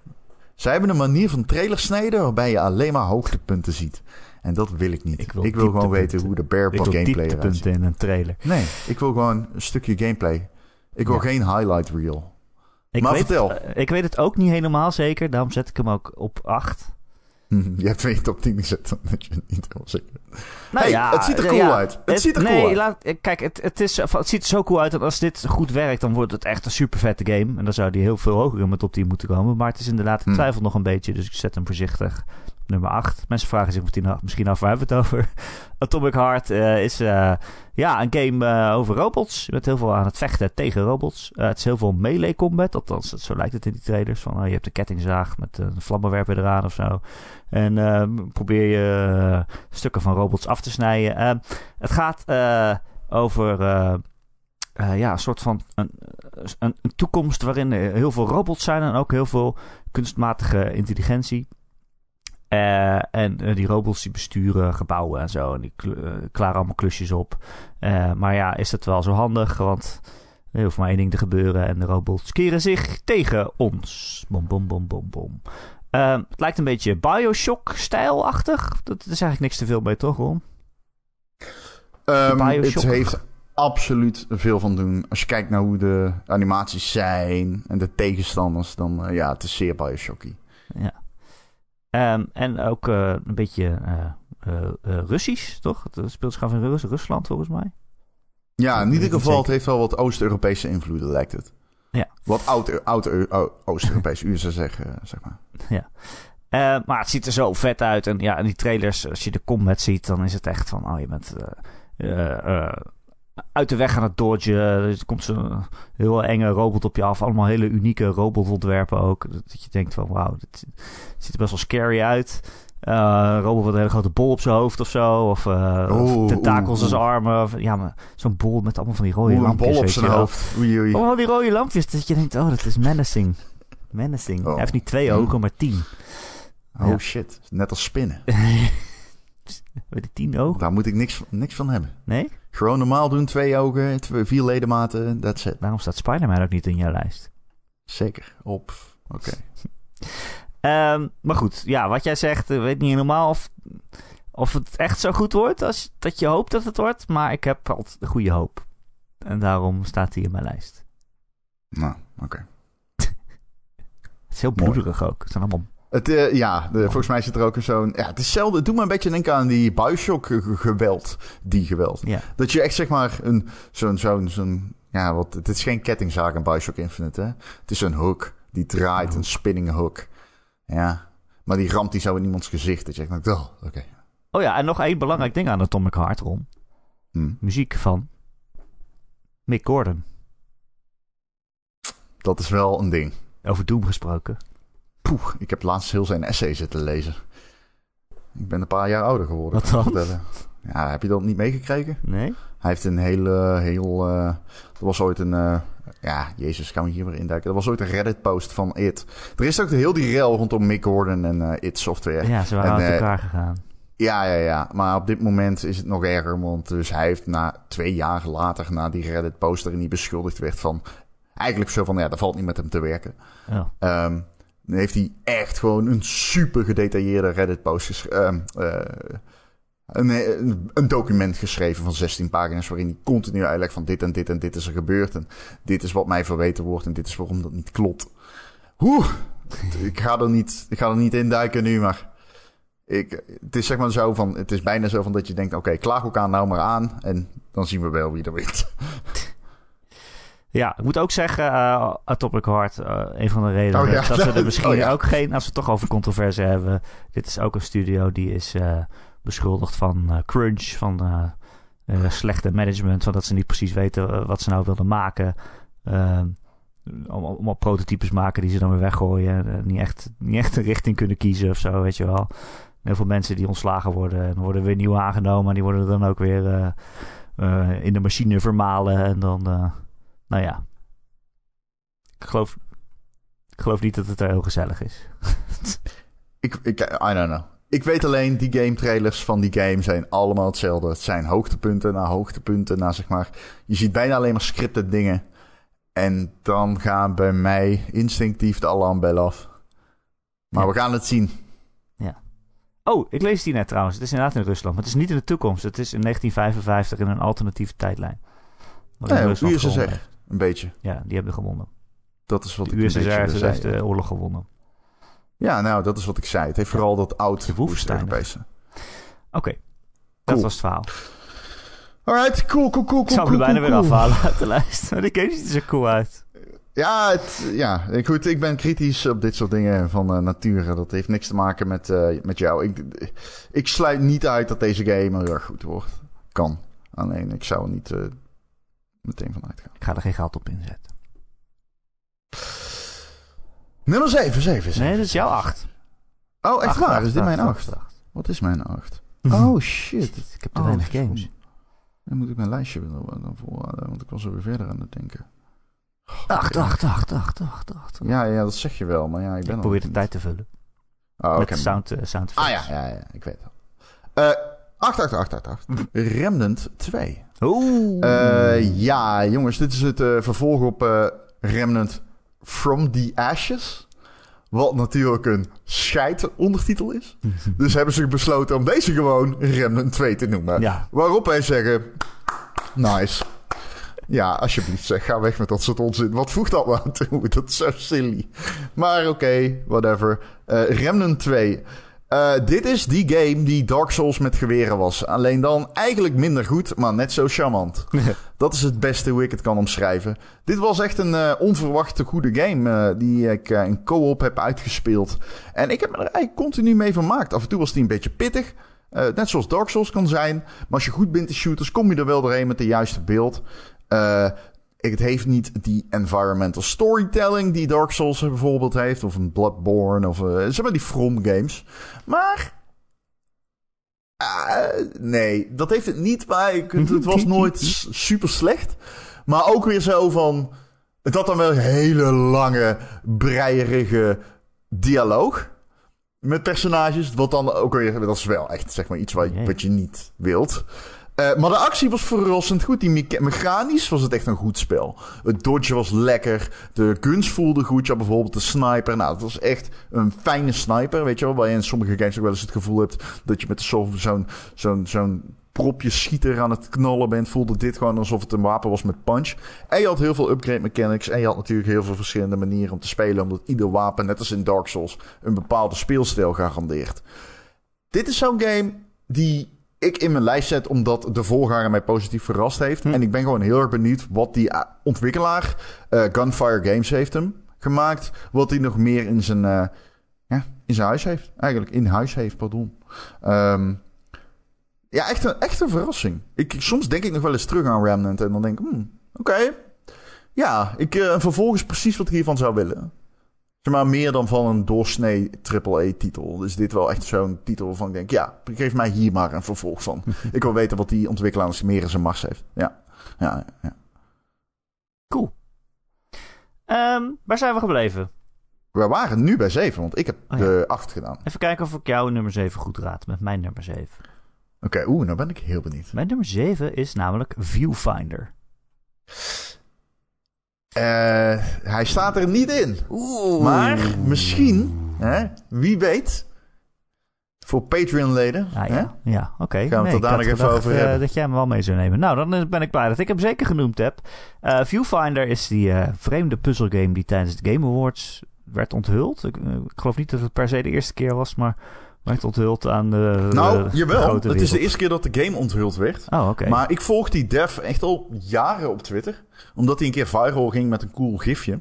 Zij hebben een manier van trailer snijden waarbij je alleen maar hoogtepunten ziet. En dat wil ik niet. Ik Ik wil gewoon weten hoe de bear Ik wil gameplay eruit ziet. dieptepunten in een trailer. Nee, ik wil gewoon een stukje gameplay. Ik wil Ja. geen highlight reel. Ik Maar weet, vertel. eh, ik weet het ook niet helemaal zeker, daarom zet ik hem ook op 8. Je hebt twee top 10 gezet, dan dat je niet helemaal zeker. Nou Hey, ja, het ziet er cool ja, uit. Het ziet er nee, cool uit. Laat, kijk, het, het, is, het ziet er zo cool uit dat als dit goed werkt, dan wordt het echt een super vette game. En dan zou die heel veel hoger in mijn top 10 moeten komen. Maar het is inderdaad, ik Hmm. twijfel nog een beetje, dus ik zet hem voorzichtig. Nummer 8. Mensen vragen zich misschien af, waar hebben we het over. *laughs* Atomic Heart eh, is eh, ja, een game eh, over robots. Je bent heel veel aan het vechten tegen robots. Het is heel veel melee combat. Althans, zo lijkt het in die trailers. Van, oh, je hebt een kettingzaag met een vlammenwerper eraan of zo. En eh, probeer je stukken van robots af te snijden. Eh, het gaat over ja, een soort van een, een, toekomst waarin heel veel robots zijn en ook heel veel kunstmatige intelligentie. Eh, en eh, die robots die besturen gebouwen en zo. En die kl- eh, klaren allemaal klusjes op. Maar ja, is dat wel zo handig? Want er hoeft maar één ding te gebeuren. En de robots keren zich tegen ons. Bom, bom, bom, bom, bom. Het lijkt een beetje Bioshock-stijlachtig. Dat is eigenlijk niks te veel bij, toch, Ron? Bioshock. het heeft absoluut veel van doen. Als je kijkt naar hoe de animaties zijn en de tegenstanders, dan ja, het is zeer Bioshocky. Ja. Um, en ook uh, een beetje uh, uh, Russisch, toch? Het speelt zich af in Rus Rusland, volgens mij. Ja, in ieder geval, het heeft wel wat Oost-Europese invloeden, lijkt het. Ja. Wat oud-Oost-Europees, u zou zeggen, zeg maar. Ja. Uh, maar het ziet er zo vet uit. En ja, in die trailers, als je de combat ziet, dan is het echt van... Oh, je bent uh, uit de weg aan het dodgen. Er komt zo'n heel enge robot op je af. Allemaal hele unieke robotontwerpen ook. Dat je denkt van, wauw, dit ziet er best wel scary uit. Uh, robot met een hele grote bol op zijn hoofd of zo. Of, uh, of tentakels als armen. Of, ja, maar zo'n bol met allemaal van die rode lampjes. een bol op zijn hoofd. Oei, oei. Allemaal die rode lampjes. Dat je denkt, oh, dat is menacing. Menacing. Oh. Hij heeft niet twee ogen, maar tien. Oh Ja. shit, net als spinnen. *laughs* *laughs* Weet je, tien ogen? Daar moet ik niks, niks van hebben. Nee? Gewoon normaal doen, twee ogen, twee, vier ledematen, that's it. Waarom staat Spider-Man ook niet in jouw lijst? Zeker, op. Oké. Um, *laughs* maar goed, ja, wat jij zegt, ik weet niet helemaal of, of het echt zo goed wordt als dat je hoopt dat het wordt. Maar ik heb altijd de goede hoop. En daarom staat hij in mijn lijst. Nou, oké. *laughs* Het is heel bloederig ook. Het zijn allemaal... Het, eh, ja, de, volgens mij zit er ook een zo'n... Ja, het is zelden... Het doet me een beetje denken aan die Bioshock ge- geweld. Die geweld. Ja. Dat je echt zeg maar een... Zo'n... zo'n zo'n ja, wat, het is geen kettingzaag in Bioshock Infinite, hè. Het is een hook. Die draait, een spinning hook. Ja. Maar die ramt die zo in iemands gezicht. Dat je echt denkt, oh, oké. Oh ja, en nog één belangrijk ding aan Atomic Heart, Ron. Hm. Muziek van Mick Gordon. Dat is wel een ding. Over Doom gesproken. Poeh, ik heb laatst heel zijn essay zitten lezen. Ik ben een paar jaar ouder geworden. Wat kan ik dan? Ja, heb je dat niet meegekregen? Nee? Hij heeft een hele, heel... eh, er was ooit een... eh, ja, jezus, gaan we hier weer induiken. Er was ooit een Reddit-post van It. Er is ook heel die rel rondom Mick Gordon en eh, It Software. Ja, ze waren En, uit elkaar gegaan. Ja, ja, ja. Maar op dit moment is het nog erger. Want dus hij heeft na twee jaar later, na die Reddit-post erin die beschuldigd werd van... Eigenlijk zo van, ja, dat valt niet met hem te werken. Oh. Ehm, dan heeft hij echt gewoon een super gedetailleerde Reddit-post geschreven. een, een, een document geschreven van 16 pagina's waarin hij continu uitlegt van dit en dit en dit is er gebeurd. En dit is wat mij verweten wordt en dit is waarom dat niet klopt. Oeh, ik ga er niet, ik ga er niet in duiken nu, maar ik, het is zeg maar zo van, het is bijna zo van dat je denkt, oké, klaag elkaar nou maar aan en dan zien we wel wie er wint. Ja, ik moet ook zeggen, eh Atomic Heart, eh, een van de redenen Oh ja. dat we er *laughs* misschien Oh ja. ook geen, als we het toch over controverse hebben, dit is ook een studio die is eh, beschuldigd van crunch, van slechte management, van dat ze niet precies weten wat ze nou wilden maken. Uh, allemaal prototypes maken die ze dan weer weggooien. En niet, echt, niet echt een richting kunnen kiezen of zo, weet je wel. Heel veel mensen die ontslagen worden en worden weer nieuw aangenomen. En die worden dan ook weer in de machine vermalen. En dan, nou ja. Ik geloof, ik geloof niet dat het er heel gezellig is. *laughs* ik, ik, I don't know. Ik weet alleen, die game trailers van die game zijn allemaal hetzelfde. Het zijn hoogtepunten na hoogtepunten na zeg maar. Je ziet bijna alleen maar scripted dingen. En dan gaan bij mij instinctief de alarmbellen af. Maar we gaan het zien. Ja. Oh, ik lees die net trouwens. Het is inderdaad in Rusland. Maar het is niet in de toekomst. Het is in 1955 in een alternatieve tijdlijn. Nee, USSR. Een beetje. Ja, die hebben gewonnen. Dat is wat de ik USSR heeft de oorlog gewonnen. Ja, nou, dat is wat ik zei. Het heeft vooral dat oud Oké, okay. dat was het verhaal. Alright, cool, cool, cool, Ik zou cool, er bijna weer afhalen uit de lijst. Maar die game ziet er zo cool uit. Ja, het, ja, goed, ik ben kritisch op dit soort dingen van uh, natuur. Dat heeft niks te maken met, uh, met jou. Ik, ik sluit niet uit dat deze game heel erg goed wordt. Kan. Alleen, ik zou niet uh, meteen van uitgaan. Ik ga er geen geld op inzetten. Nummer 7, 7, 7. Nee, dat is jouw 8. Oh, echt waar? Is dit mijn 8? Wat is mijn 8? Oh, shit. Ik heb te weinig oh, games. Dan moet ik mijn lijstje dan voorraden, want ik was er weer verder aan het denken. 8, 8, 8, 8, 8, 8. Ja, ja, dat zeg je wel, maar ja, ik ben Ik probeer de tijd te vullen. Oh, Met okay. sound, uh, sound Ah ja, ja, ja, ik weet het. Uh, 8, 8, 8, 8, 8. Remnant 2. Oeh. Uh, ja, jongens, dit is het uh, vervolg op uh, Remnant From the Ashes. Wat natuurlijk een scheid ondertitel is. *laughs* dus hebben ze besloten om deze gewoon Remnant 2 te noemen. Ja. Waarop wij zeggen... Nice. Ja, alsjeblieft zeg, ga weg met dat soort onzin. Wat voegt dat nou toe? *laughs* Dat is zo silly. Maar oké, okay, whatever. Remnant 2. Uh, dit is die game die Dark Souls met geweren was. Alleen dan eigenlijk minder goed, maar net zo charmant. *laughs* dat is het beste hoe ik het kan omschrijven. Dit was echt een uh, onverwachte goede game uh, die ik in co-op heb uitgespeeld. En ik heb me er eigenlijk continu mee vermaakt. Af en toe was die een beetje pittig. net zoals Dark Souls kan zijn. Maar als je goed bent in shooters, kom je er wel doorheen met de juiste beeld. Het heeft niet die environmental storytelling die Dark Souls bijvoorbeeld heeft. Of een Bloodborne. Of uh, zeg maar die From games. Maar... Uh, nee, dat heeft het niet. Maar het, het was *laughs* nooit super slecht. Maar ook weer zo van... Het had dan wel een hele lange, breierige dialoog. Met personages. Wat dan ook weer... Dat is wel echt zeg maar iets wat, wat je niet wilt. Uh, maar de actie was verrassend goed. Die mechanisch was het echt een goed spel. Het dodge was lekker. De guns voelden goed. Ja, bijvoorbeeld de sniper. Nou, het was echt een fijne sniper. Weet je wel, waar je in sommige games ook wel eens het gevoel hebt dat je met zo'n zo'n zo'n zo'n propje schieter aan het knallen bent. Voelde dit gewoon alsof het een wapen was met punch. En je had heel veel upgrade mechanics. En je had natuurlijk heel veel verschillende manieren om te spelen. Omdat ieder wapen, net als in Dark Souls, een bepaalde speelstijl garandeert. Dit is zo'n game die ik in mijn lijst zet omdat de voorganger mij positief verrast heeft. Hm. En ik ben gewoon heel erg benieuwd wat die eh, ontwikkelaar, uh, Gunfire Games, heeft hem gemaakt. Wat hij nog meer in zijn, uh, ja, in zijn huis heeft. Eigenlijk in huis heeft, pardon. Um, ja, echt een, echt een verrassing. Ik, ik, soms denk ik nog wel eens terug aan Remnant en dan denk ik, hmm, oké. Okay. Ja, ik, uh, vervolgens precies wat ik hiervan zou willen maar meer dan van een doorsnee AAA-titel. Dus dit wel echt zo'n titel waarvan ik denk... ja, geef mij hier maar een vervolg van. *laughs* ik wil weten wat die ontwikkelaar meer in zijn mars heeft. Ja, ja, ja. Cool. Um, waar zijn we gebleven? We waren nu bij 7, want ik heb oh, de 8 gedaan. Even kijken of ik jouw nummer 7 goed raad met mijn nummer 7. Oké, oeh, nou ben ik heel benieuwd. Mijn nummer 7 is namelijk Viewfinder. Uh, hij staat er niet in. Oeh. Maar misschien, hè, wie weet, voor Patreon-leden. Ah, ja, ja oké. Okay. Gaan we het daar nog even over uh, hebben. Dat jij hem wel mee zou nemen. Nou, dan ben ik blij dat ik hem zeker genoemd heb. Uh, Viewfinder is die vreemde puzzelgame die tijdens de Game Awards werd onthuld. Ik, ik, geloof niet dat het per se de eerste keer was, maar werd onthuld aan de. Nou, jawel. Het is de eerste keer dat de game onthuld werd. Oh, oké. Maar ik volg die dev echt al jaren op Twitter. Omdat hij een keer viral ging met een cool gifje.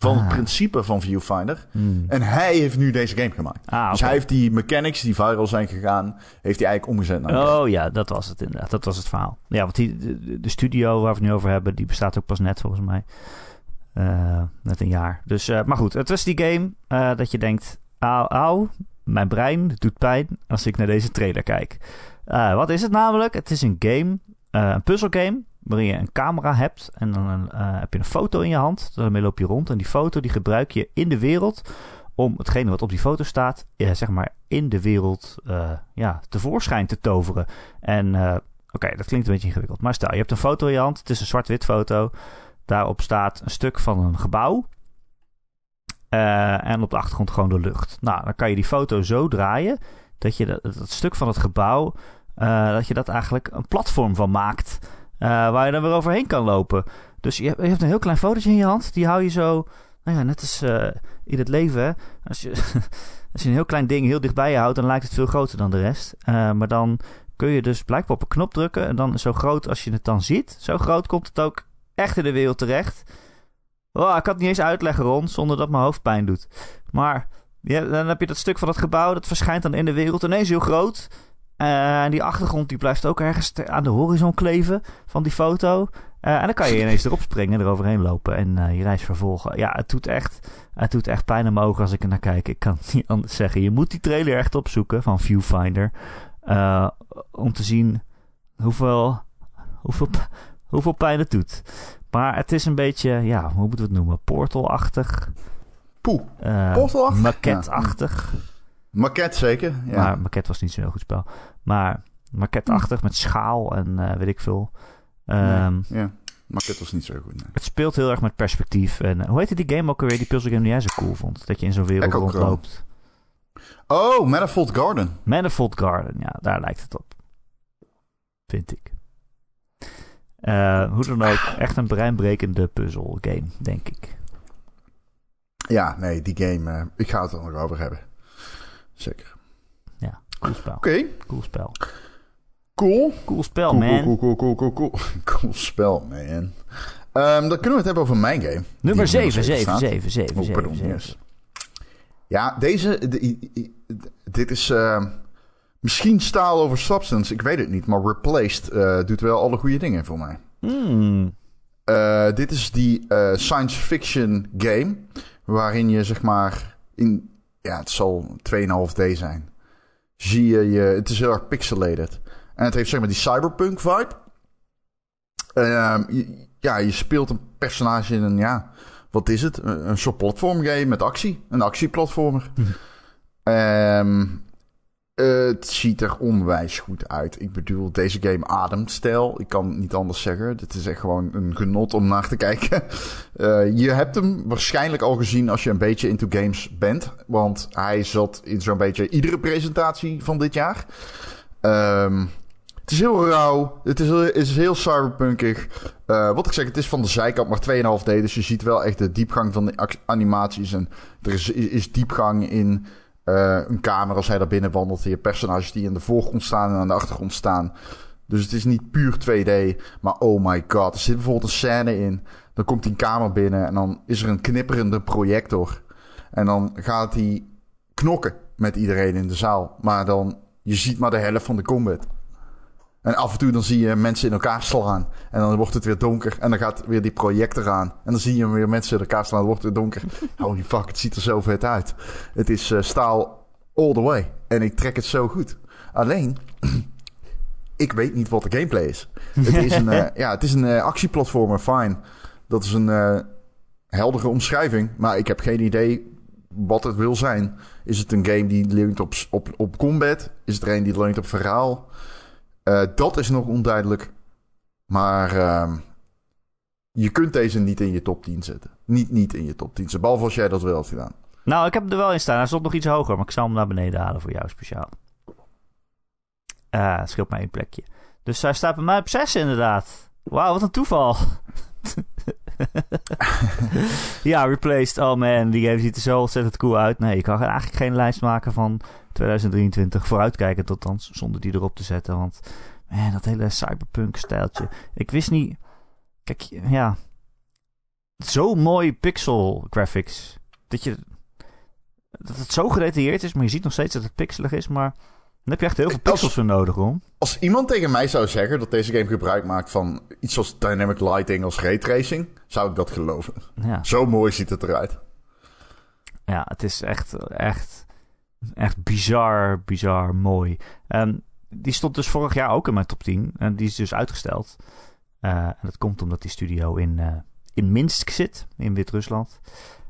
Van Ah. het principe van Viewfinder. Hmm. En hij heeft nu deze game gemaakt. Ah, Dus hij heeft die mechanics die viral zijn gegaan, heeft hij eigenlijk omgezet naar game. Oh ja, dat was het inderdaad. Dat was het verhaal. Ja, want die, de, de studio waar we het nu over hebben, die bestaat ook pas net volgens mij. Eh, net een jaar. Dus, eh, maar goed, het was die game eh, dat je denkt... Auw, auw, mijn brein doet pijn als ik naar deze trailer kijk. Eh, wat is het namelijk? Het is een game, eh, een puzzelgame... waarin je een camera hebt en dan eh, heb je een foto in je hand. Daarmee loop je rond en die foto die gebruik je in de wereld... om hetgene wat op die foto staat, zeg maar in de wereld ja, tevoorschijn te toveren. En oké, dat klinkt een beetje ingewikkeld. Maar stel, je hebt een foto in je hand. Het is een zwart-wit foto. Daarop staat een stuk van een gebouw. Eh, en op de achtergrond gewoon de lucht. Nou, dan kan je die foto zo draaien dat je dat, stuk van het gebouw, eh, dat je dat eigenlijk een platform van maakt. eh, waar je dan weer overheen kan lopen. Dus je, hebt- je hebt een heel klein fotootje in je hand. Die hou je zo, nou ja, net als in het leven. Als je, *laughs* als je een heel klein ding heel dicht bij je houdt, dan lijkt het veel groter dan de rest. Maar dan kun je dus blijkbaar op een knop drukken. En dan zo groot als je het dan ziet, zo groot komt het ook echt in de wereld terecht. Oh, ik kan het niet eens uitleggen, Ron, zonder dat mijn hoofd pijn doet. Maar ja, dan heb je dat stuk van het gebouw, dat verschijnt dan in de wereld ineens heel groot. Eh, En die achtergrond die blijft ook ergens aan de horizon kleven van die foto. Eh, en dan kan je *laughs* ineens erop springen, eroverheen lopen en eh, je reis vervolgen. Ja, het doet, echt, het doet echt pijn in mijn ogen als ik er naar kijk. Ik kan het *laughs* niet anders zeggen. Je moet die trailer echt opzoeken van Viewfinder. om te zien hoeveel, hoeveel, hoeveel pijn het doet. Maar het is een beetje, ja, hoe moeten we het noemen? Portal-achtig. Poeh. eh, Portal-achtig? Maquette-achtig. Maquette zeker. Ja. Maar Maquette was niet zo'n heel goed spel. Maar Maquette-achtig met schaal en eh, weet ik veel. Nee, ja. Maquette was niet zo goed. Nee. Het speelt heel erg met perspectief. En eh, hoe heette die game ook alweer? Die puzzelgame die jij zo cool vond. Dat je in zo'n wereld rondloopt. Oh, Manifold Garden. Manifold Garden, ja, daar lijkt het op. Vind ik. Eh, hoe dan ook, echt een breinbrekende puzzelgame, denk ik. Ja, nee, die game. eh, ik ga het er nog over hebben. Zeker. Cool spel. Oké, Cool spel. cool. Cool spel, Cool, man. cool, cool, cool, cool, cool. Cool *laughs* spel, man. Ehm, dan kunnen we het hebben over mijn game. Nummer Die op 7, 7, staat. 7, 7, Oh, 7, pardon, yes. Ja, deze... dit is eh, misschien staal over substance. Ik weet het niet. Maar Replaced eh, doet wel alle goede dingen voor mij. Hmm. Eh, dit is die eh, science fiction game. Waarin je zeg maar in. Ja, het zal 2,5D zijn. Zie je je. Het is heel erg pixelated. En het heeft zeg maar die cyberpunk vibe. Ehm, je- ja, je speelt een personage in een. Ja, wat is het? Een, een soort platform game met actie. Een actieplatformer. Ehm, het ziet er onwijs goed uit. Ik bedoel, deze game ademt stijl. Ik kan het niet anders zeggen. Dit is echt gewoon een genot om naar te kijken. *laughs* Eh, je hebt hem waarschijnlijk al gezien als je een beetje into games bent. Want hij zat in zo'n beetje iedere presentatie van dit jaar. Ehm, het is heel rauw. Het is is heel cyberpunkig. Eh, wat ik zeg, het is van de zijkant maar 2,5D. Dus je ziet wel echt de diepgang van de animaties. En er is, is diepgang in eh, een kamer als hij daar binnen wandelt. Je personages die in de voorgrond staan en aan de achtergrond staan. Dus het is niet puur 2D. Maar oh my god, er zit bijvoorbeeld een scène in. Dan komt een kamer binnen en dan is er een knipperende projector. En dan gaat hij knokken met iedereen in de zaal. Maar dan, je ziet maar de helft van de combat. En af en toe dan zie je mensen in elkaar slaan. En dan wordt het weer donker. En dan gaat weer die projector aan. En dan zie je weer mensen in elkaar slaan. Dan wordt het weer donker. *laughs* Holy fuck, het ziet er zo vet uit. Het is eh, staal all the way. En ik trek het zo goed. Alleen, *clears throat* ik weet niet wat de gameplay is. Het is een, eh, *laughs* ja, het is een eh, actieplatformer, fine. Dat is een heldere omschrijving. Maar ik heb geen idee wat het wil zijn. Is het een game die leunt op, op, op combat? Is het er een die leunt op verhaal? Eh, dat is nog onduidelijk. Maar ehm, je kunt deze niet in je top 10 zetten. Niet, niet in je top 10 zetten. Behalve als jij dat wel hebt gedaan. Nou, ik heb hem er wel in staan. Hij stond nog iets hoger, maar ik zal hem naar beneden halen voor jou speciaal. Eh, het scheelt mij één plekje. Dus hij staat bij mij op 6 inderdaad. Wauw, wat een toeval. *laughs* ja, Replaced. Oh man, die game ziet er zo ontzettend cool uit. Nee, ik kan eigenlijk geen lijst maken van 2023 vooruitkijkend althans, zonder die erop te zetten. Want man, dat hele cyberpunk stijltje. Ik wist niet... Kijk, ja... zo mooi pixel graphics. Dat je. Dat het zo gedetailleerd is, maar je ziet nog steeds dat het pixelig is. Maar dan heb je echt heel veel Als- pixels voor nodig om. Als iemand tegen mij zou zeggen dat deze game gebruik maakt van iets als dynamic lighting als raytracing, zou ik dat geloven. Ja, Zo mooi ziet het eruit. ja het is echt, echt, echt bizar, bizar mooi. En die stond dus vorig jaar ook in mijn top 10. En die is dus uitgesteld. Eh, en dat komt omdat die studio in, eh, in Minsk zit, in Wit-Rusland.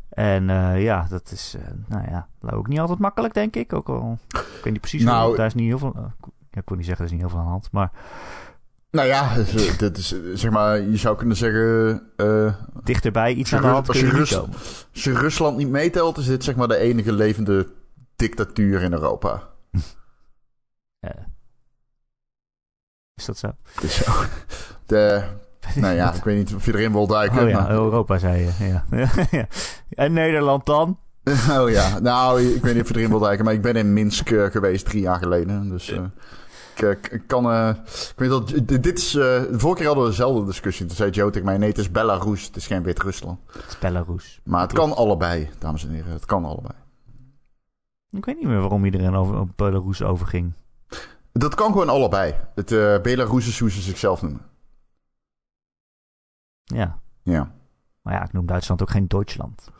En eh, ja, dat is, nou ja, ook niet altijd makkelijk, denk ik. Ook al, ik weet niet precies, Nou- hoe, daar is niet heel veel... ik wil niet zeggen, er is niet heel veel aan de hand. Maar Nou ja, dit is zeg maar, je zou kunnen zeggen, dichterbij iets aan de hand als je als je Rusland niet meetelt, is dit zeg maar de enige levende dictatuur in Europa. *laughs* Is dat zo? Het is zo. De, nou ja, *laughs* ik weet niet of je erin wil duiken. Oh ja, maar- Europa zei je. Ja. *laughs* En Nederland dan? Oh ja, nou, ik weet niet of je erin wil duiken, maar ik ben in Minsk eh, geweest drie jaar geleden. Dus eh, ik, eh, ik kan. ik weet dat. Dit is. de vorige keer hadden we dezelfde discussie. Toen zei Joe tegen mij: nee, het is Belarus, het is geen Wit-Rusland. Het is Belarus. Maar het kan allebei, dames en heren. Het kan allebei. Ik weet niet meer waarom iedereen over, op Belarus overging. Dat kan gewoon allebei. Het eh Belarus is hoe ze zichzelf noemen. Ja. Ja. Maar ja, ik noem Duitsland ook geen Duitsland.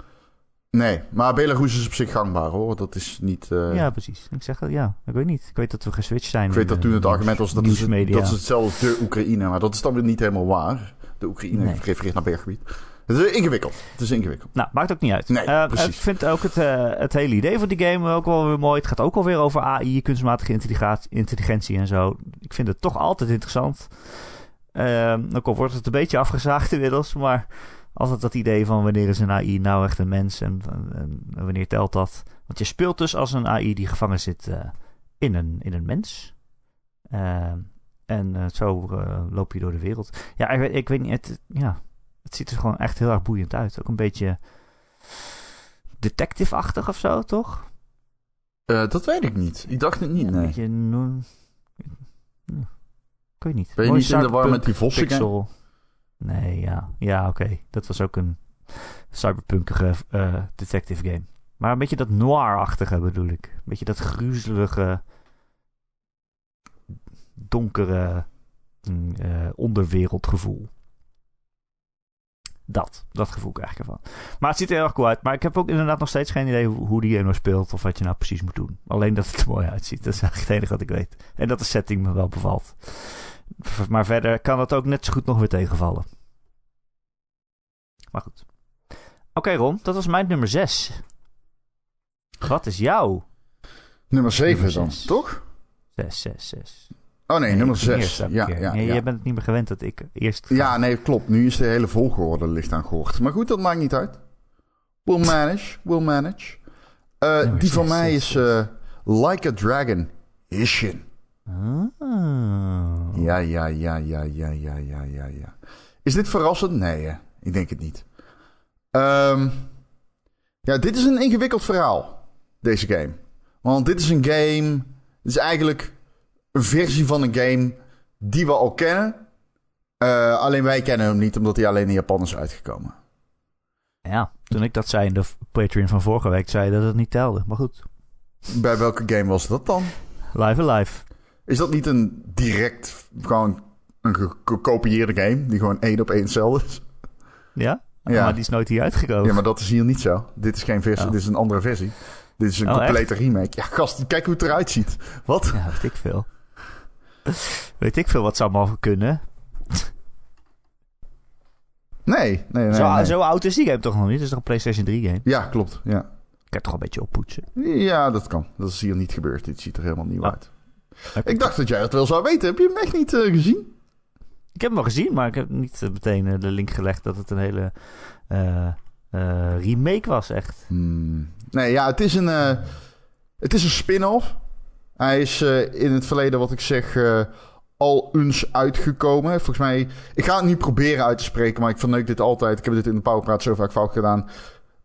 Nee, maar Belarus is op zich gangbaar hoor. Dat is niet. eh, ja, precies. Ik zeg het, ja. Ik weet niet. Ik weet dat we geswitcht zijn. Ik weet dat toen het argument was dat is, het, nieuwsmedia. dat is hetzelfde de Oekraïne. Maar dat is dan weer niet helemaal waar. De Oekraïne Nee. refereert naar berggebied. Het is ingewikkeld. Het is ingewikkeld. Nou, maakt ook niet uit. Nee, Eh, precies. Ik vind ook het, eh, het hele idee van die game ook wel weer mooi. Het gaat ook alweer over AI, kunstmatige intelligentie en zo. Ik vind het toch altijd interessant. Ehm, ook al wordt het een beetje afgezaagd *laughs* inmiddels, maar altijd dat idee van wanneer is een AI nou echt een mens en, en, en wanneer telt dat? Want je speelt dus als een AI die gevangen zit eh, in, een, in een mens. Ehm, en zo loop je door de wereld. Ja, ik weet, ik weet niet. Het, ja, het ziet er gewoon echt heel erg boeiend uit. Ook een beetje detective-achtig of zo, toch? Eh, dat weet ik niet. Ik dacht het niet. Een Nee. beetje... no- Ik weet niet. Ben je Mooi niet in de war met die vossen? Nee, ja. Ja, oké. Dat was ook een cyberpunkige eh, detective game. Maar een beetje dat noir-achtige bedoel ik. Een beetje dat gruzelige, donkere mm, eh, onderwereldgevoel. Dat, dat gevoel krijg ik ervan. Maar het ziet er heel erg cool uit. Maar ik heb ook inderdaad nog steeds geen idee hoe, hoe die game nou speelt. Of wat je nou precies moet doen. Alleen dat het er *laughs* mooi uitziet. Dat is eigenlijk het enige wat ik weet. En dat de setting me wel bevalt. Maar verder kan het ook net zo goed nog weer tegenvallen. Maar goed. Oké Ron, dat was mijn nummer 6. Wat is jouw Nummer 7 Nummer dan, toch? 6, 6, 6? Oh nee, nummer ik ging 6. eerst elke Ja, ja, ja. Jij bent het niet meer gewend dat ik eerst... ga. ja, nee, klopt. Nu is de hele volgorde licht aan gehoord. Maar goed, dat maakt niet uit. We'll manage, we'll manage. Eh, die van mij is eh, Like a Dragon Ishin. Ah. Ja, ja, ja, ja, ja, ja, ja, ja, ja. Is dit verrassend? Nee, hè? ik denk het niet. Ehm, ja, dit is een ingewikkeld verhaal, deze game. Want dit is een game... Het is eigenlijk een versie van een game die we al kennen. Eh, alleen wij kennen hem niet, omdat hij alleen in Japan is uitgekomen. Ja, toen ik dat zei in de Patreon van vorige week, zei je dat het niet telde. Maar goed, Bij welke game was dat dan? live alive. Is dat niet een direct, gewoon een ge- gekopieerde game... die gewoon één op één hetzelfde is? Ja? Ja. Maar die is nooit hier uitgekomen. Ja, maar dat is hier niet zo. Dit is geen versie, Oh. dit is een andere versie. Dit is een Oh, complete remake. Ja, gast, kijk hoe het eruit ziet. Wat? Ja, weet ik veel. *laughs* weet ik veel wat zou mogen kunnen. Nee, nee, nee. zo, nee. zo oud is die game toch nog niet? Het is toch een PlayStation 3 game? Ja, klopt. Ja. Ik heb toch een beetje oppoetsen. ja, dat kan. Dat is hier niet gebeurd. Dit ziet er helemaal nieuw Oh. uit. Ik dacht dat jij het wel zou weten. Heb je hem echt niet eh, gezien? Ik heb hem wel gezien, maar ik heb niet eh, meteen eh, de link gelegd dat het een hele remake was, echt. Hmm. Nee, ja, het is een, het is een spin-off. Hij is eh, in het verleden, wat ik zeg, eh, al eens uitgekomen. Volgens mij, ik ga het niet proberen uit te spreken, maar ik verneuk dit altijd. Ik heb dit in de Powerpraat zo vaak fout gedaan.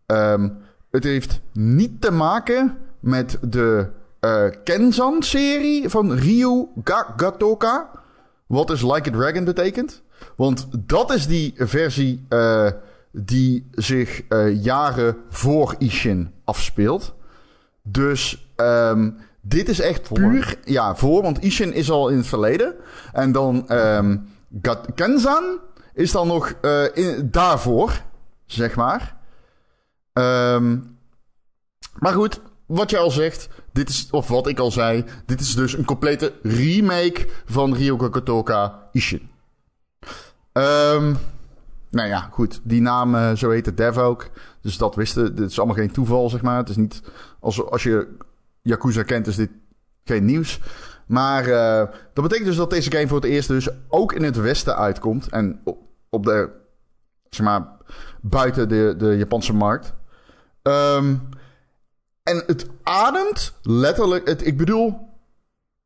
Ehm, het heeft niet te maken met de eh, Kenzan-serie van Ryu Ga Gatoka. Wat dus Like a Dragon betekent. Want dat is die versie die zich jaren voor Ishin afspeelt. Dus ehm, dit is echt Voor? puur... Ja, voor, want Ishin is al in het verleden. En dan Gat- Kenzan is dan nog eh, in, daarvoor, zeg maar. Ehm, maar goed, wat je al zegt, dit is, of wat ik al zei, dit is dus een complete remake van Ryoga Kotoka Ishin. Ehm nou ja, goed, die naam, eh, zo heet het Dev ook. Dus dat wisten, dit is allemaal geen toeval, zeg maar. Het is niet, als, als je Yakuza kent, is dit geen nieuws. Maar eh, dat betekent dus dat deze game voor het eerst dus ook in het westen uitkomt. En op, op de, zeg maar, buiten de, de Japanse markt. Ehm, en het ademt letterlijk, het, ik bedoel,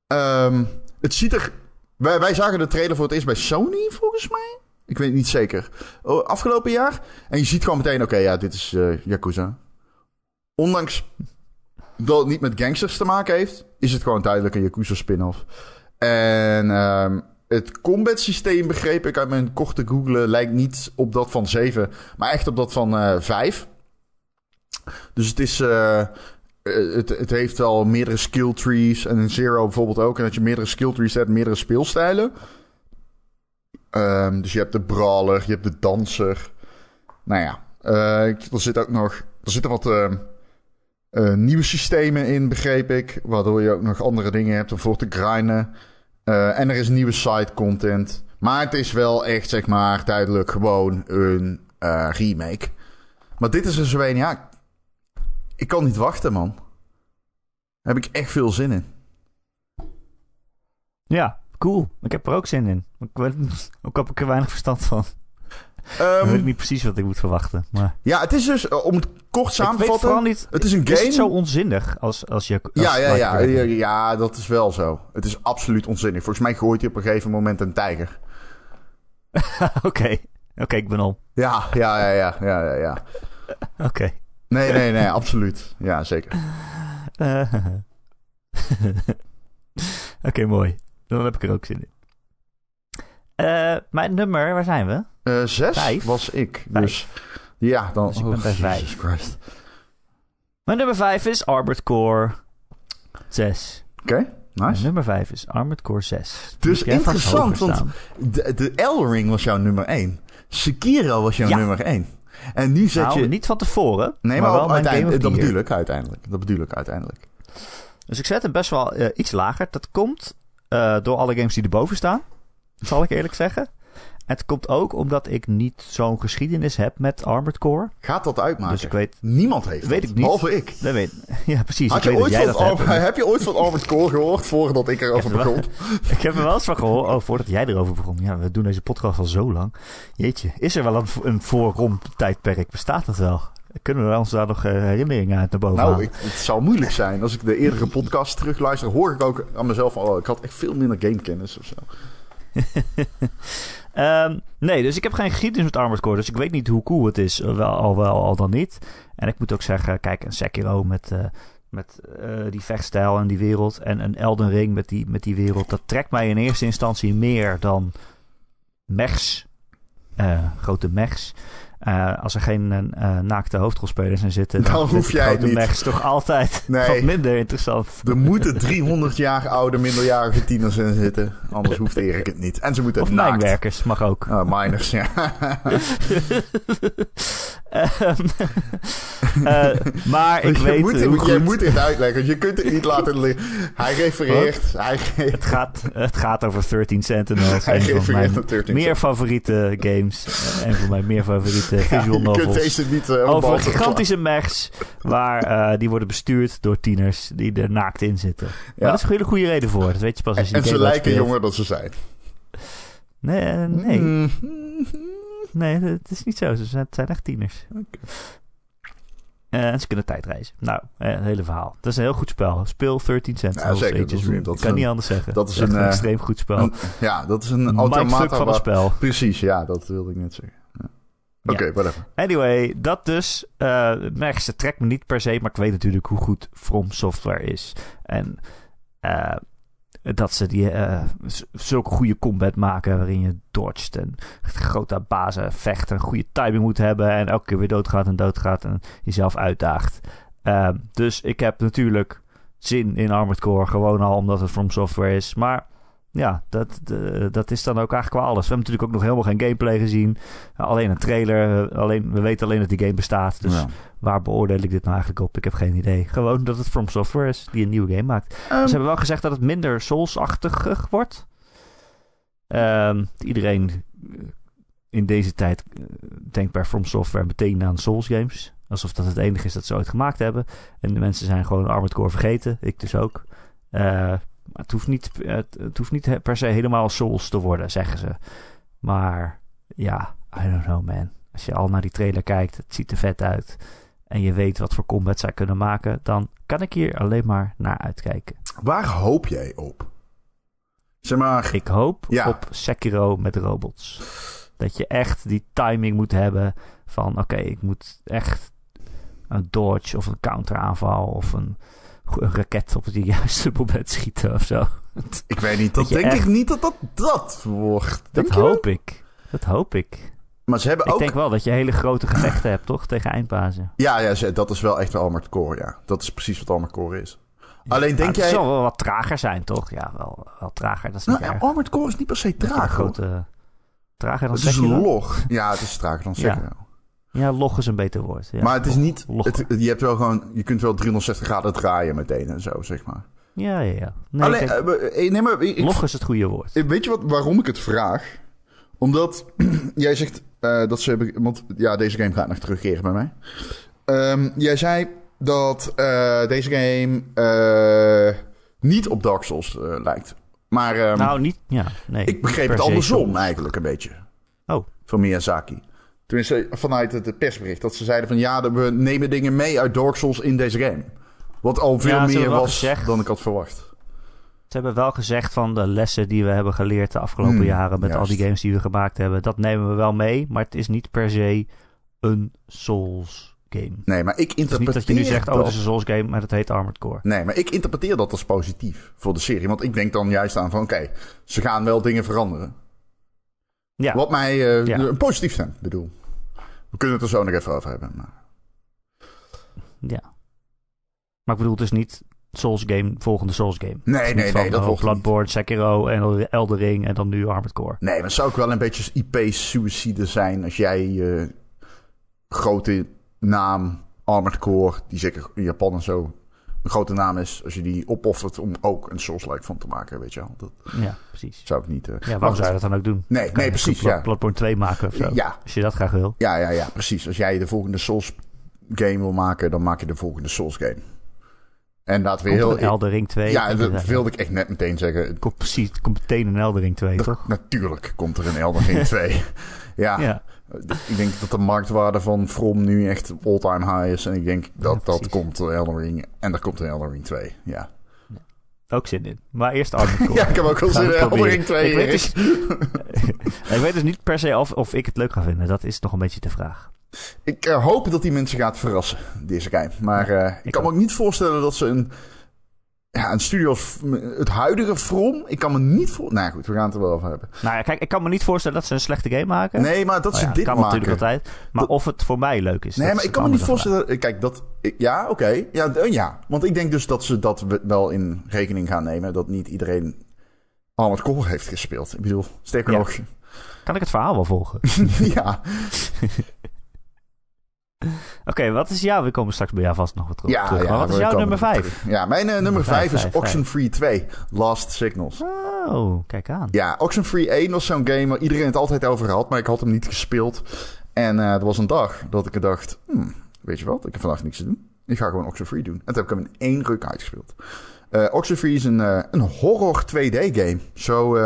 ehm, het ziet er... Wij, wij zagen de trailer voor het eerst bij Sony, volgens mij. Ik weet het niet zeker. Oh, afgelopen jaar. En je ziet gewoon meteen, oké, ja, dit is eh, Yakuza. Ondanks dat het niet met gangsters te maken heeft, is het gewoon duidelijk een Yakuza spin-off. En ehm, het combat systeem, begreep ik uit mijn korte googlen, lijkt niet op dat van 7, maar echt op dat van eh 5. Dus het is. eh, eh, het, het heeft wel meerdere skill trees. En in Zero bijvoorbeeld ook. En dat je meerdere skill trees hebt, meerdere speelstijlen. Ehm, dus je hebt de brawler, je hebt de danser. Nou ja, er zit ook nog. Er zitten wat ehm, eh, nieuwe systemen in, begreep ik. Waardoor je ook nog andere dingen hebt om voor te grinden. Eh, en er is nieuwe side content. Maar het is wel echt, zeg maar, duidelijk gewoon een eh, remake. Maar dit is er zo een, ja. Ik kan niet wachten, man. Daar heb ik echt veel zin in. Ja, cool. Ik heb er ook zin in. Ik *laughs* ook heb ik er weinig verstand van. Ehm, ik weet niet precies wat ik moet verwachten. Maar ja, het is dus, eh, om het kort samen te vatten. niet... Het is een Is game. het zo onzinnig als, als je... als ja, ja, ja, ja, ja, dat is wel zo. Het is absoluut onzinnig. Volgens mij gooit hij op een gegeven moment een tijger. *laughs* Oké. Oké, ik ben om. Ja, ja, ja, ja, ja, ja. ja. Oké. Nee, nee, nee, absoluut. Ja, zeker. Eh, *laughs* Oké, mooi. Dan heb ik er ook zin in. Eh, mijn nummer, waar zijn we? Eh zes Vijf. was ik. Vijf. Dus ja, dan... Dus ik ben oh, bij vijf. Jesus Christ. Mijn nummer 5 is Armored Core 6. Oké, nice. nummer 5 is Armored Core 6. Die Dus interessant, want de, de Elden Ring was jouw nummer 1. Sekiro was jouw Ja. nummer 1. En nu zet Nou, je... niet van tevoren, nee, maar, maar, wel uiteindelijk, dat bedoel ik uiteindelijk. Dat bedoel ik uiteindelijk. Dus ik zet hem best wel eh, iets lager. Dat komt eh, door alle games die erboven staan, zal ik eerlijk zeggen. Het komt ook omdat ik niet zo'n geschiedenis heb met Armored Core. Gaat dat uitmaken? Dus ik weet... Niemand heeft Weet dat, ik niet. Behalve ik. Dat weet, *laughs* ja, precies. Had ik je weet ooit dat jij van, dat hebt. Ar- *laughs* heb je ooit van Armored Core gehoord voordat ik erover er wel- begon? *laughs* Ik heb er wel eens van gehoord. Oh, voordat jij erover begon. Ja, we doen deze podcast al zo lang. Jeetje, is er wel een, een voorrom tijdperk? Bestaat dat wel? Kunnen we ons daar nog eh, herinneringen uit naar boven Nou, halen? ik, het zou moeilijk zijn. Als ik de eerdere podcast terugluister, hoor ik ook aan mezelf van... Oh, ik had echt veel minder gamekennis of zo. Ehm, nee, dus ik heb geen geschiedenis met Armored Core. Dus ik weet niet hoe cool het is. eh, Wel, al wel, al dan niet. En ik moet ook zeggen, kijk, een Sekiro met, eh, met eh, die vechtstijl en die wereld. En een Elden Ring met die, met die wereld. Dat trekt mij in eerste instantie meer dan mechs. grote mechs. Eh, als er geen eh, naakte hoofdrolspelers in zitten, dan, Dan hoef jij het grote niet. toch altijd *laughs* Nee. wat minder interessant. Er moeten 300 jaar oude minderjarige tieners in zitten. Anders hoeft Erik het niet. En ze moeten Of naakt. mijnwerkers, mag ook. Ah, miners, ja. *laughs* Ehm, *laughs* eh, maar ik je weet moet, hoe je moet dit uitleggen. Je kunt het niet laten liggen. Hij refereert. Hij, ge- Het gaat, het gaat over 13 Sentinels. hij Een van refereert mijn naar 13. meer favoriete games. Een van mijn meer favoriete *laughs* Ja, visual je kunt novels. deze niet uh, Over gigantische mechs. Waar eh, die worden bestuurd door tieners die er naakt in zitten. Maar dat is een hele goede reden voor. Dat weet je pas als je En die ze lijken jonger dan ze zijn. Nee, eh, nee, Mm. nee, het is niet zo. Ze zijn, het zijn echt tieners. Eh, en ze kunnen tijdreizen. Nou, eh, het hele verhaal. Dat is een heel goed spel. Speel 13 Sentinels zeker. Ages Dat is dat Ik kan een- niet anders zeggen. dat is een, een eh, extreem goed spel. Een- ja, dat is een automata. van een waar- spel. Precies, ja, dat wilde ik net zeggen. Oké, whatever. Anyway, dat dus. eh Mechs, het trekt me niet per se, maar ik weet natuurlijk hoe goed From Software is. En eh, dat ze die, uh, zulke goede combat maken waarin je dodgt en grote bazen vecht en goede timing moet hebben en elke keer weer doodgaat en doodgaat en jezelf uitdaagt. Uh, dus ik heb natuurlijk zin in Armored Core, gewoon al omdat het From Software is. Maar ja, dat, dat is dan ook eigenlijk wel alles. We hebben natuurlijk ook nog helemaal geen gameplay gezien. Alleen een trailer. Alleen, we weten alleen dat die game bestaat. Dus waar beoordeel ik dit nou eigenlijk op? Ik heb geen idee. Gewoon dat het From Software is die een nieuwe game maakt. Um, Ze hebben wel gezegd dat het minder Souls-achtig wordt. Um, iedereen in deze tijd denkt bij From Software meteen aan Souls games. Alsof dat het enige is dat ze ooit gemaakt hebben. En de mensen zijn gewoon Armored Core vergeten. Ik dus ook. Uh, het hoeft, niet, het, hoeft niet per se helemaal Souls te worden, zeggen ze. Maar ja, I don't know man. Als je al naar die trailer kijkt, het ziet er vet uit. En je weet wat voor combat zij kunnen maken. Dan kan ik hier alleen maar naar uitkijken. Waar hoop jij op? Zeg maar... Ik hoop op Sekiro met robots. Dat je echt die timing moet hebben van... Oké, ik moet echt een dodge of een counteraanval of een een raket op het juiste moment schieten of zo. *laughs* Ik weet niet, dat, denk ik niet dat dat dat wordt. Dat hoop ik. Dat hoop ik. Maar ze hebben ik ook... denk wel dat je hele grote gevechten hebt, toch? Tegen eindbazen. Ja, ja, dat is wel echt wel Armored Core, ja. Dat is precies wat Armored Core is. Alleen denk jij... Het zal wel wat trager zijn, toch? Ja, wel, wel trager. Dat is nou, Armored Core is niet per se traag, grote... Trager dan Het is een log. Ja, het is trager dan Sekiro. Ja. Ja, log is een beter woord. Ja. Maar het is niet. Het, je hebt wel gewoon. Je kunt wel 360 graden draaien meteen en zo, zeg maar. Ja, ja, ja. Nee, Alleen, uh, nee, maar, ik, log is het goede woord. Weet je wat, waarom ik het vraag? Omdat *clears throat* jij zegt uh, dat ze hebben. Want ja, deze game gaat nog terugkeren bij mij. Um, jij zei dat uh, deze game niet op Dark Souls lijkt. Maar. Um, nou, niet. Ja, nee. Ik begreep het andersom eigenlijk een beetje. Oh. Van Miyazaki. Tenminste, vanuit het persbericht. Dat ze zeiden van ja, we nemen dingen mee uit Dark Souls in deze game. Wat al veel meer was gezegd, dan ik had verwacht. Ze hebben wel gezegd van de lessen die we hebben geleerd de afgelopen hmm, jaren met al die games die we gemaakt hebben. Dat nemen we wel mee, maar het is niet per se een Souls game. Nee, maar ik interpreteer. niet dat je nu zegt, oh, het is een Souls game, maar het heet Armored Core. Nee, maar ik interpreteer dat als positief voor de serie. Want ik denk dan juist aan van, oké, ze gaan wel dingen veranderen. Ja. Wat mij uh, ja. positief stemt, bedoel. We kunnen het er zo nog even over hebben. Maar... Ja. Maar ik bedoel, het is niet Souls game, volgende Souls game. Nee, nee, nee. Dat wordt Bloodborne, Sekiro en Eldering en dan nu Armored Core. Nee, maar zou ook wel een beetje IP-suicide zijn als jij je grote naam Armored Core, die zeker in Japan en zo een grote naam is, als je die opoffert om ook een Souls-like van te maken, weet je wel. Dat ja, precies. Zou ik niet... Uh, ja, waarom zou je dat dan ook doen? Nee, nee precies, ja. Bloodborne 2 maken of zo. Ja. Als je dat graag wil. Ja, ja, ja, precies. Als jij de volgende Souls-game wil maken, dan maak je de volgende Souls-game. En laten we heel... Elder Ring 2. Ja, dat wilde ik echt net meteen zeggen. Komt precies, komt meteen een Elder Ring 2, toch? Natuurlijk komt er een Elder Ring *laughs* 2. ja. ja. Ik denk dat de marktwaarde van From nu echt all-time high is. En ik denk dat dat komt een Elden Ring. En er komt een Elden Ring 2, ja. Ook zin in. Maar eerst Armored *laughs* ja, ik heb ook wel zin in Elden Ring 2. Ik weet, dus, *laughs* ik weet dus niet per se of, of ik het leuk ga vinden. Dat is nog een beetje de vraag. Ik uh, hoop dat die mensen gaat verrassen, deze game. Maar uh, ik, ik, kan me ook niet voorstellen dat ze een ja, een studio het huidige From, ik kan me niet voor. Nou goed, we gaan het er wel over hebben. Nou ja, kijk, ik kan me niet voorstellen dat ze een slechte game maken. Nee, maar dat ze oh dit kan maken. natuurlijk altijd. Maar of het voor mij leuk is. Nee, maar ik kan me niet voorstellen. Kijk, dat. Ja, oké. Ja, ja, want ik denk dus dat ze dat wel in rekening gaan nemen. Dat niet iedereen Armored Core heeft gespeeld. Ik bedoel, sterker nog. Kan ik het verhaal wel volgen? *laughs* ja. *laughs* *laughs* Oké, wat is jouw... We komen straks bij jou vast nog wat terug. Ja, terug. Ja, wat is jouw nummer 5? Ja, mijn uh, nummer 5 is Oxenfree 2. Last Signals. Oh, kijk aan. Ja, Oxenfree 1 was zo'n game waar iedereen het altijd over had, maar ik had hem niet gespeeld. En uh, er was een dag dat ik dacht, hmm, weet je wat, ik heb vandaag niks te doen. Ik ga gewoon Oxenfree doen. En toen heb ik hem in één ruk uitgespeeld. Uh, Oxenfree is een, uh, een horror 2D game. Zo,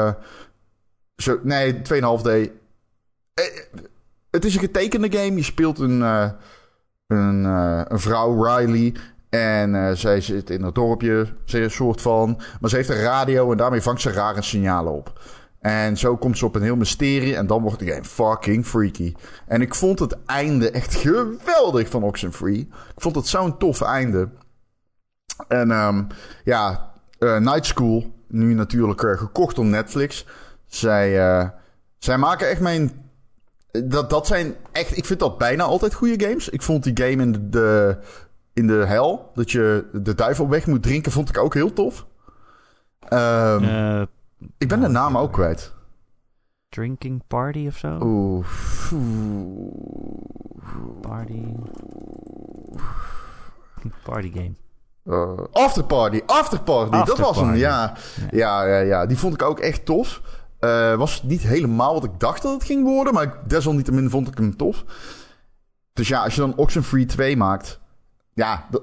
zo nee, 2,5D. Het is een getekende game. Je speelt een een, uh, een vrouw, Riley. En uh, zij zit in het dorpje, een soort van. Maar ze heeft een radio en daarmee vangt ze rare signalen op. En zo komt ze op een heel mysterie en dan wordt de game fucking freaky. En ik vond het einde echt geweldig van Oxenfree. Ik vond het zo'n tof einde. En um, ja, Night School nu natuurlijk eh, gekocht door Netflix. Zij, eh, zij maken echt mijn... Dat, dat zijn echt... Ik vind dat bijna altijd goede games. Ik vond die game in de, in de hel, dat je de duivel weg moet drinken, vond ik ook heel tof. Ehm, Eh, ik ben de nou, naam ook kwijt. drinking Party of zo? Oeh. Party. Party game. Uh, afterparty, afterparty, dat was hem, ja. Ja, ja, ja. Die vond ik ook echt tof. Eh, was niet helemaal wat ik dacht dat het ging worden, maar ik- desalniettemin vond ik hem tof. Dus ja, als je dan Oxenfree 2 maakt, ja, dan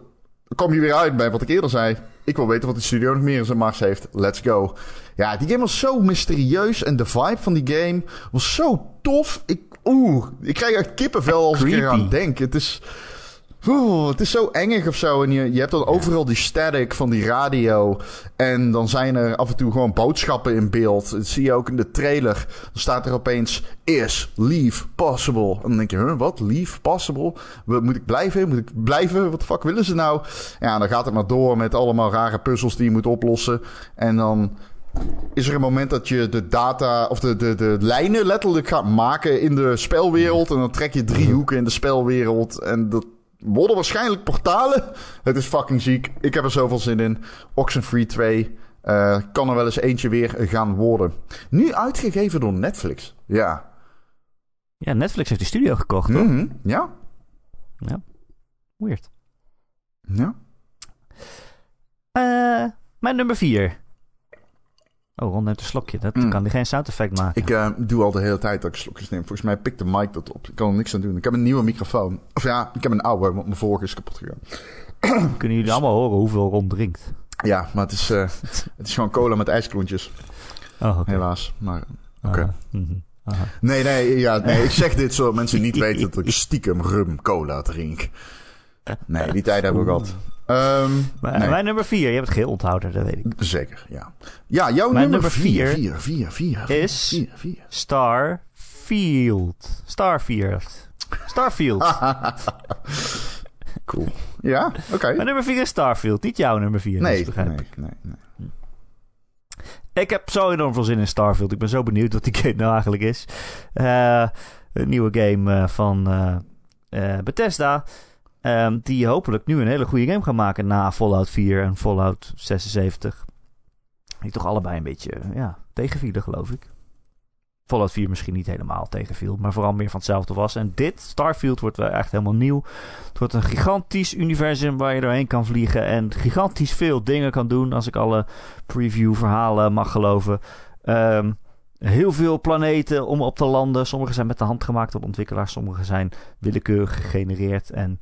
kom je weer uit bij wat ik eerder zei. Ik wil weten wat de studio nog meer in zijn mars heeft. Let's go. Ja, die game was zo mysterieus en de vibe van die game was zo tof. Ik, oeh, ik krijg echt kippenvel als ik Creepy. eraan denk. Het is... Oeh, het is zo engig of zo. En je, je hebt dan overal die static van die radio. En dan zijn er af en toe gewoon boodschappen in beeld. Dat zie je ook in de trailer. Dan staat er opeens: Is leave possible? En dan denk je: huh, wat? Leave possible? Moet ik blijven? Moet ik blijven? Wat de fuck willen ze nou? Ja, dan gaat het maar door met allemaal rare puzzels die je moet oplossen. En dan is er een moment dat je de data of de, de, de lijnen letterlijk gaat maken in de spelwereld. En dan trek je drie hoeken in de spelwereld. En dat worden waarschijnlijk portalen. Het is fucking ziek. Ik heb er zoveel zin in. Oxenfree 2 eh, kan er wel eens eentje weer gaan worden. Nu uitgegeven door Netflix. Ja. Ja, Netflix heeft die studio gekocht, toch? Mhm. Ja. Ja. Weird. Ja. Eh, mijn nummer 4. Oh, Ron neemt een slokje. Dat Mm. kan die geen sound effect maken. Ik eh, doe al de hele tijd dat ik slokjes neem. Volgens mij pikt de mic dat op. Ik kan er niks aan doen. Ik heb een nieuwe microfoon. Of ja, ik heb een oude, want mijn vorige is kapot gegaan. Kunnen jullie allemaal horen hoeveel Ron drinkt? Ja, maar het is, eh, het is gewoon cola met ijsklontjes. Oh. Helaas. Maar oké. Mhm. Nee, nee, ja, nee, ik zeg dit zodat mensen niet *laughs* weten dat ik stiekem rum cola drink. Nee, die tijd hebben we gehad. Ehm, Maar- nee, Mijn number 4, je hebt het geheel onthouden, dat weet ik. Zeker, ja. Ja, jouw Mijn nummer nummer vier 4, 4, 4, 4, is- 4, 4. Starfield. Starfield. Starfield. *laughs* Cool. Ja, oké. Mijn nummer 4 is Starfield, niet jouw nummer 4. Nee, begrijp nee, ik. nee, nee. Ik heb zo enorm veel zin in Starfield. Ik ben zo benieuwd wat die game nou eigenlijk is. Eh, een nieuwe game eh, van eh, Bethesda. Ehm, die hopelijk nu een hele goede game gaan maken na Fallout 4 en Fallout 76. Die toch allebei een beetje eh, ja, tegenvielen, geloof ik. Fallout 4 misschien niet helemaal tegenviel, maar vooral meer van hetzelfde was. En dit, Starfield, wordt wel echt helemaal nieuw. Het wordt een gigantisch universum waar je doorheen kan vliegen en gigantisch veel dingen kan doen, als ik alle preview-verhalen mag geloven. Ehm, heel veel planeten om op te landen. Sommige zijn met de hand gemaakt door ontwikkelaars, sommige zijn willekeurig gegenereerd. En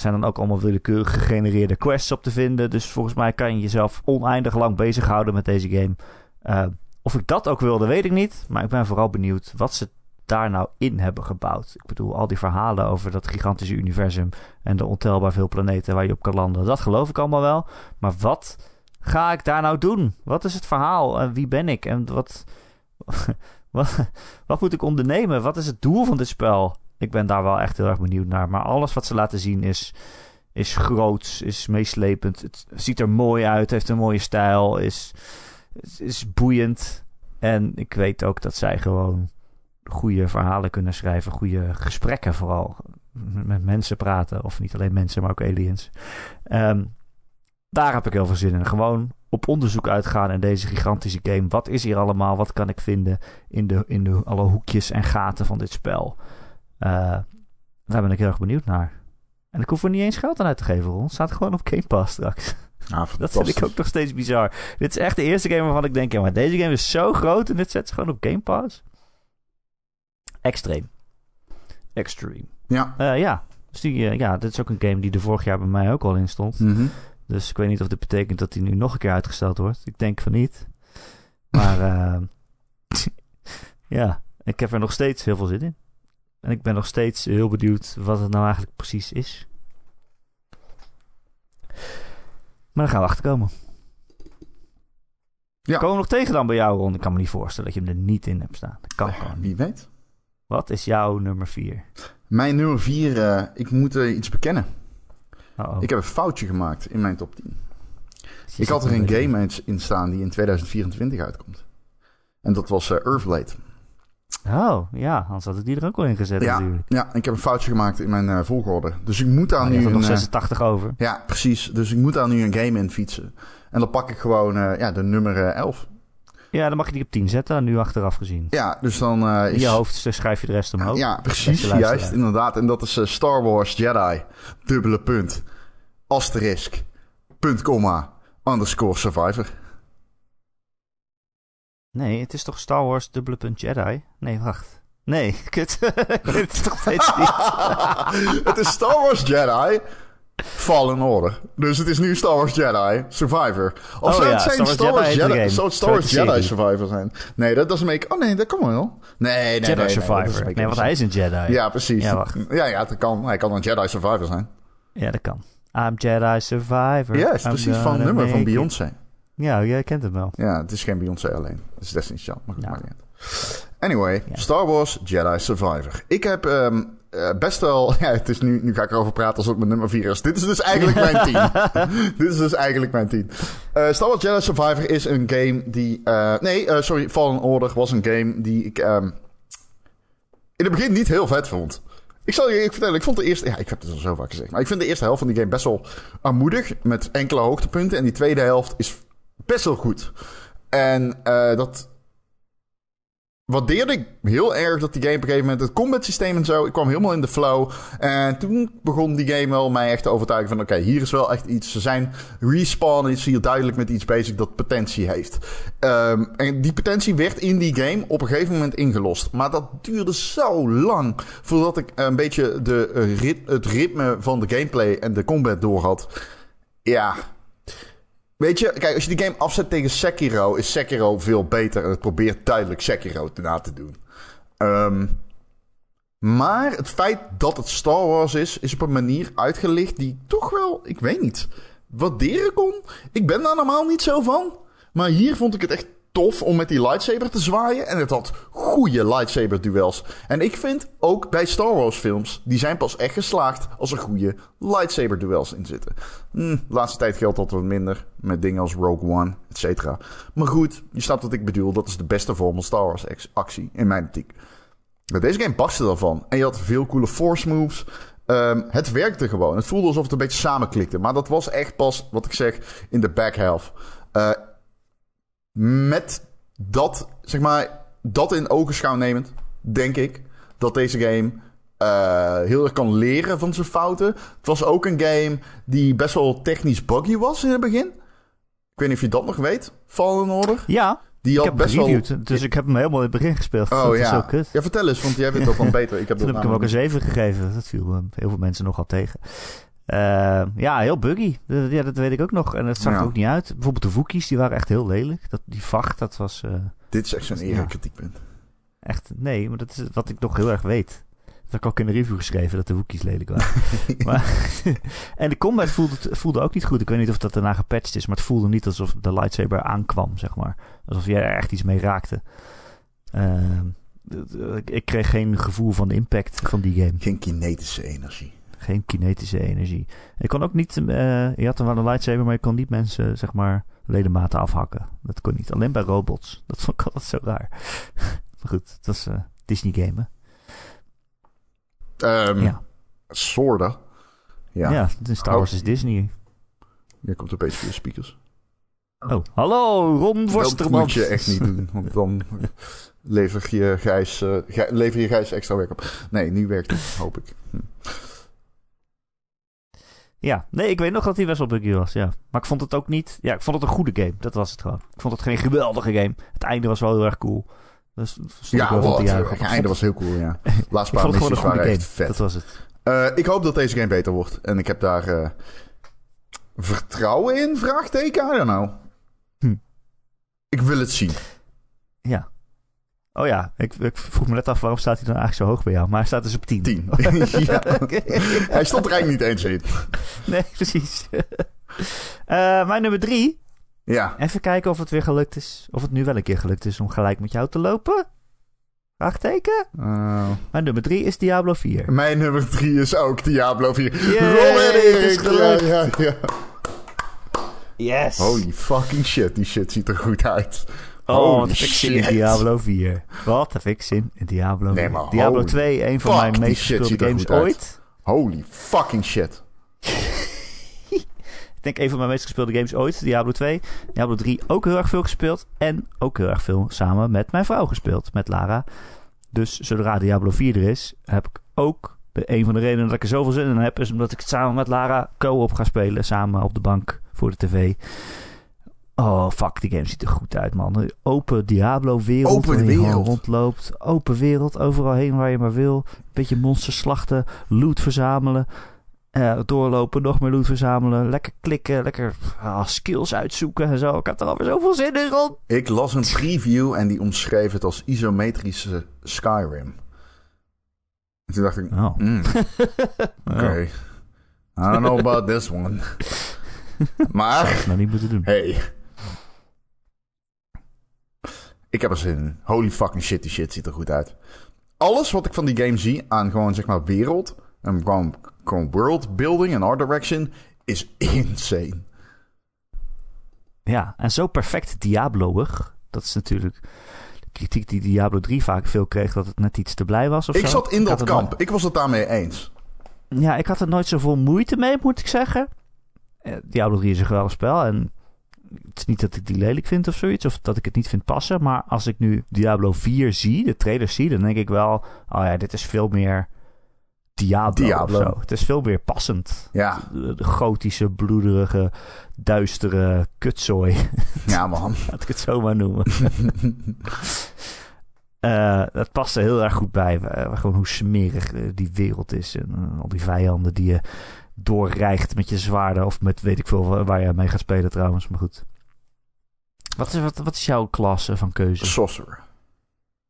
zijn dan ook allemaal willekeurig gegenereerde quests op te vinden. Dus volgens mij kan je jezelf oneindig lang bezighouden met deze game. Eh, of ik dat ook wilde, weet ik niet. Maar ik ben vooral benieuwd wat ze daar nou in hebben gebouwd. Ik bedoel, al die verhalen over dat gigantische universum en de ontelbaar veel planeten waar je op kan landen. Dat geloof ik allemaal wel. Maar wat ga ik daar nou doen? Wat is het verhaal? En wie ben ik? En wat, *laughs* wat, wat moet ik ondernemen? Wat is het doel van dit spel? Ik ben daar wel echt heel erg benieuwd naar. Maar alles wat ze laten zien is, is groots, is meeslepend. Het ziet er mooi uit, heeft een mooie stijl, is, is, boeiend. En ik weet ook dat zij gewoon goede verhalen kunnen schrijven. Goede gesprekken vooral. Met mensen praten. Of niet alleen mensen, maar ook aliens. Ehm, daar heb ik heel veel zin in. Gewoon op onderzoek uitgaan in deze gigantische game. Wat is hier allemaal? Wat kan ik vinden in, de, in de, alle hoekjes en gaten van dit spel? Eh, daar ben ik heel erg benieuwd naar. En ik hoef er niet eens geld aan uit te geven, Ron. Het staat gewoon op Game Pass straks. Ah, *laughs* Dat vind ik ook nog steeds bizar. Dit is echt de eerste game waarvan ik denk... Ja, maar deze game is zo groot en dit zet ze gewoon op Game Pass. Extreem. Extreme. Ja. Eh, ja. Dus die, eh, ja, dit is ook een game die er vorig jaar bij mij ook al in stond. Mhm. Dus ik weet niet of dit betekent dat die nu nog een keer uitgesteld wordt. Ik denk van niet. Maar *laughs* eh, ja, ik heb er nog steeds heel veel zin in. En ik ben nog steeds heel benieuwd wat het nou eigenlijk precies is. Maar dan gaan we achterkomen. Ja. Komen we nog tegen dan bij jou, Ron? Ik kan me niet voorstellen dat je hem er niet in hebt staan. Dat kan gewoon niet. Wie weet. Wat is jouw nummer 4? Mijn nummer 4, ik moet eh, iets bekennen. Oh, Ik heb een foutje gemaakt in mijn top 10. Je Ik had er een game in staan die in 2024 uitkomt. En dat was eh, Earthblade. Oh, ja, anders had ik die er ook wel in gezet Ja, natuurlijk. ja, ik heb een foutje gemaakt in mijn eh, volgorde. Dus ik moet daar Maar nu je een... nog eh, 86 over. ja, precies. Dus ik moet daar nu een game in fietsen. En dan pak ik gewoon eh, ja, de nummer eh, 11. Ja, dan mag je die op 10 zetten, nu achteraf gezien. Ja, dus dan eh, In is... je hoofd schrijf je de rest omhoog. Ja, precies, juist, inderdaad. En dat is eh, Star Wars Jedi, dubbele punt, asterisk, punt, komma, underscore survivor. Nee, het is toch Star Wars dubbele punt Jedi? Nee, wacht. Nee, *laughs* kut. ik weet het toch steeds niet. *laughs* het is Star Wars Jedi, Fallen Order. Dus het is nu Star Wars Jedi, Survivor. Of Oh zou ja, het zijn Star Wars Jedi Jedi, zou het Star Wars Jedi. Survivor zijn? Nee, dat doesn't make... Oh nee, dat kan wel. Nee, nee. Jedi nee, Survivor. nee, want hij is een Jedi. Ja, precies. Ja, wacht. Ja, ja, dat kan. Hij kan een Jedi Survivor zijn. Ja, dat kan. I'm Jedi Survivor. Ja, is precies van het nummer van. Beyoncé. Ja, jij kent hem wel. Ja, het is geen Beyoncé alleen. Het is Destiny's Child, maar goed, Ja. maakt niet uit. Anyway, Ja. Star Wars Jedi Survivor. Ik heb ehm, eh, best wel... *laughs* Ja, het is nu, nu ga ik erover praten alsof het mijn nummer 4 is. Dit is dus eigenlijk mijn 10. *laughs* Dit is dus eigenlijk mijn 10. Eh, Star Wars Jedi Survivor is een game die... eh, nee, sorry, Fallen Order was een game die ik ehm, in het begin niet heel vet vond. Ik zal je eerlijk vertellen, ik vond de eerste... Ja, ik heb het al zo vaak gezegd. Maar ik vind de eerste helft van die game best wel armoedig. Met enkele hoogtepunten. En die tweede helft is best wel goed. En eh, dat waardeerde ik heel erg dat die game op een gegeven moment... Het combat systeem en zo, ik kwam helemaal in de flow. En toen begon die game wel mij echt te overtuigen van... Oké, hier is wel echt iets. Ze zijn... Respawn is hier duidelijk met iets bezig dat potentie heeft. Ehm, en die potentie werd in die game op een gegeven moment ingelost. Maar dat duurde zo lang voordat ik een beetje de, eh, het ritme van de gameplay en de combat door had. Ja, Weet je, kijk, als je die game afzet tegen Sekiro, is Sekiro veel beter. En het probeert duidelijk Sekiro te na te doen. Ehm, maar het feit dat het Star Wars is, is op een manier uitgelicht die toch wel, ik weet niet, waarderen kon. Ik ben daar normaal niet zo van. Maar hier vond ik het echt tof om met die lightsaber te zwaaien. En het had goede lightsaber duels. En ik vind ook bij Star Wars films, die zijn pas echt geslaagd als er goede lightsaber duels in zitten. Hm, laatste tijd geldt dat wat minder. Met dingen als Rogue One, et cetera. Maar goed, je snapt wat ik bedoel. Dat is de beste vorm van Star Wars actie in mijn optiek. Maar deze game paste daarvan. En je had veel coole force moves. Ehm, het werkte gewoon. Het voelde alsof het een beetje samenklikte. Maar dat was echt pas, wat ik zeg, in de back half. Eh, met dat, zeg maar, dat in ogenschouw nemend, denk ik dat deze game eh, heel erg kan leren van zijn fouten. Het was ook een game die best wel technisch buggy was in het begin. Ik weet niet of je dat nog weet, Fallen Order. Ja, Die ik had heb best wel... dus ik heb hem helemaal in het begin gespeeld. Oh dat is ja. kut. Ja, vertel eens, want jij vindt dat dan *laughs* beter. Ik heb Toen heb ik hem ook een namelijk 7 gegeven. Dat viel eh, heel veel mensen nogal tegen. Eh, ja, heel buggy. Dat, ja, dat weet ik ook nog. En het zag Ja. er ook niet uit. Bijvoorbeeld de Wookiees, die waren echt heel lelijk. Dat, die vacht, dat was eh. Dit is echt zo'n Ja. ere-kritiekpunt. echt... Nee, maar dat is wat ik nog heel erg weet. Dat heb ik ook in de review geschreven, dat de Wookiees lelijk waren. *laughs* maar, *laughs* en de combat voelde, voelde ook niet goed. Ik weet niet of dat daarna gepatcht is, maar het voelde niet alsof de lightsaber aankwam, zeg maar. Alsof jij er echt iets mee raakte. Ehm, ik kreeg geen gevoel van de impact van die game. Geen kinetische energie. Geen kinetische energie. Ik kon ook niet... eh, je had dan wel een lightsaber, maar je kon niet mensen, zeg maar, ledematen afhakken. Dat kon niet. Alleen bij robots. *laughs* Dat vond ik altijd zo raar. *laughs* maar goed, het was eh, Disney game, hè? Ehm Ja. Sorda. Ja. Ja, Star Wars is Disney. Je komt opeens via speakers. Oh, hallo, Ron Dat Worsterman. moet je echt niet doen, want dan lever je Gijs, eh, lever je Gijs extra werk op. Nee, nu werkt het, hoop ik. Hm. Ja, nee, ik weet nog dat hij best wel buggy was, ja. Maar ik vond het ook niet... Ja, ik vond het een goede game. Dat was het gewoon. Ik vond het geen geweldige game. Het einde was wel heel erg cool. Dus Ja, wel wat, het einde was heel cool, ja. Laatste *laughs* Ik paar missies waren game. echt vet. Dat was het. Eh, ik hoop dat deze game beter wordt. En ik heb daar eh, vertrouwen in, vraagteken, I don't know. Hm. Ik wil het zien. Ja. Oh ja, ik, ik vroeg me net af waarom staat hij dan eigenlijk zo hoog bij jou. Maar hij staat dus op 10. 10. *laughs* ja. Hij stond er eigenlijk niet eens in. Nee, precies. *laughs* Eh, mijn nummer 3. Ja. Even kijken of het weer gelukt is. Of het nu wel een keer gelukt is om gelijk met jou te lopen. Vraagteken. Eh, Mijn nummer 3 is Diablo 4. mijn nummer 3 is ook Diablo 4. Yay, Ron en het is Erik. gelukt. Ja, ja, ja. Yes! Holy fucking shit, die shit ziet er goed uit. Oh, wat heb ik zin in. Diablo 4. Wat heb ik zin in Diablo 4. Nee, maar Diablo holy 2, een van mijn meest gespeelde games ooit. Holy fucking shit. *laughs* Ik denk een van mijn meest gespeelde games ooit, Diablo 2. Diablo 3 ook heel erg veel gespeeld. En ook heel erg veel samen met mijn vrouw gespeeld, met Lara. Dus zodra Diablo 4 er is, heb ik ook... De, een van de redenen dat ik er zoveel zin in heb, is omdat ik het samen met Lara co-op ga spelen. Samen op de bank voor de tv. Oh, fuck, die game ziet er goed uit, man. Een Open Diablo-wereld. Open waar je wereld. rondloopt. Open wereld, overal heen waar je maar wil. Beetje monsters slachten, loot verzamelen. Eh, doorlopen, nog meer loot verzamelen. Lekker klikken, lekker ah, skills uitzoeken en zo. Ik had er alweer zoveel zin in, Ron. Ik las een preview en die omschreef het als isometrische Skyrim. En toen dacht ik, Oh. mm, *laughs* oké. I don't know about this one. *laughs* maar, Nou, niet moeten doen. hey. Ik heb er zin in. Holy fucking shit, die shit ziet er goed uit. Alles wat ik van die game zie aan gewoon zeg maar wereld... en gewoon, gewoon world building en art direction... is *laughs* insane. Ja, en zo perfect Diablo'ig. Dat is natuurlijk de kritiek die Diablo 3 vaak veel kreeg... dat het net iets te blij was of Ik zo. zat in dat kamp. Ik was het daarmee eens. ja, ik had er nooit zoveel moeite mee, moet ik zeggen. Eh, Diablo 3 is een geweldig spel en... Het is niet dat ik die lelijk vind of zoiets, of dat ik het niet vind passen. Maar als ik nu Diablo 4 zie, de trailer zie, dan denk ik wel... Oh ja, dit is veel meer Diablo, Diablo. of zo. Het is veel meer passend. Ja, De, de gotische, bloederige, duistere kutzooi. ja man. *laughs* Laat ik het zo maar noemen. *laughs* Eh, dat past er heel erg goed bij. eh, gewoon hoe smerig eh, die wereld is. En al die vijanden die je doorrijgt met je zwaarden. Of met weet ik veel wa- waar je mee gaat spelen trouwens. Maar goed. Wat is, wat, wat is jouw klasse van keuze? Sorcerer.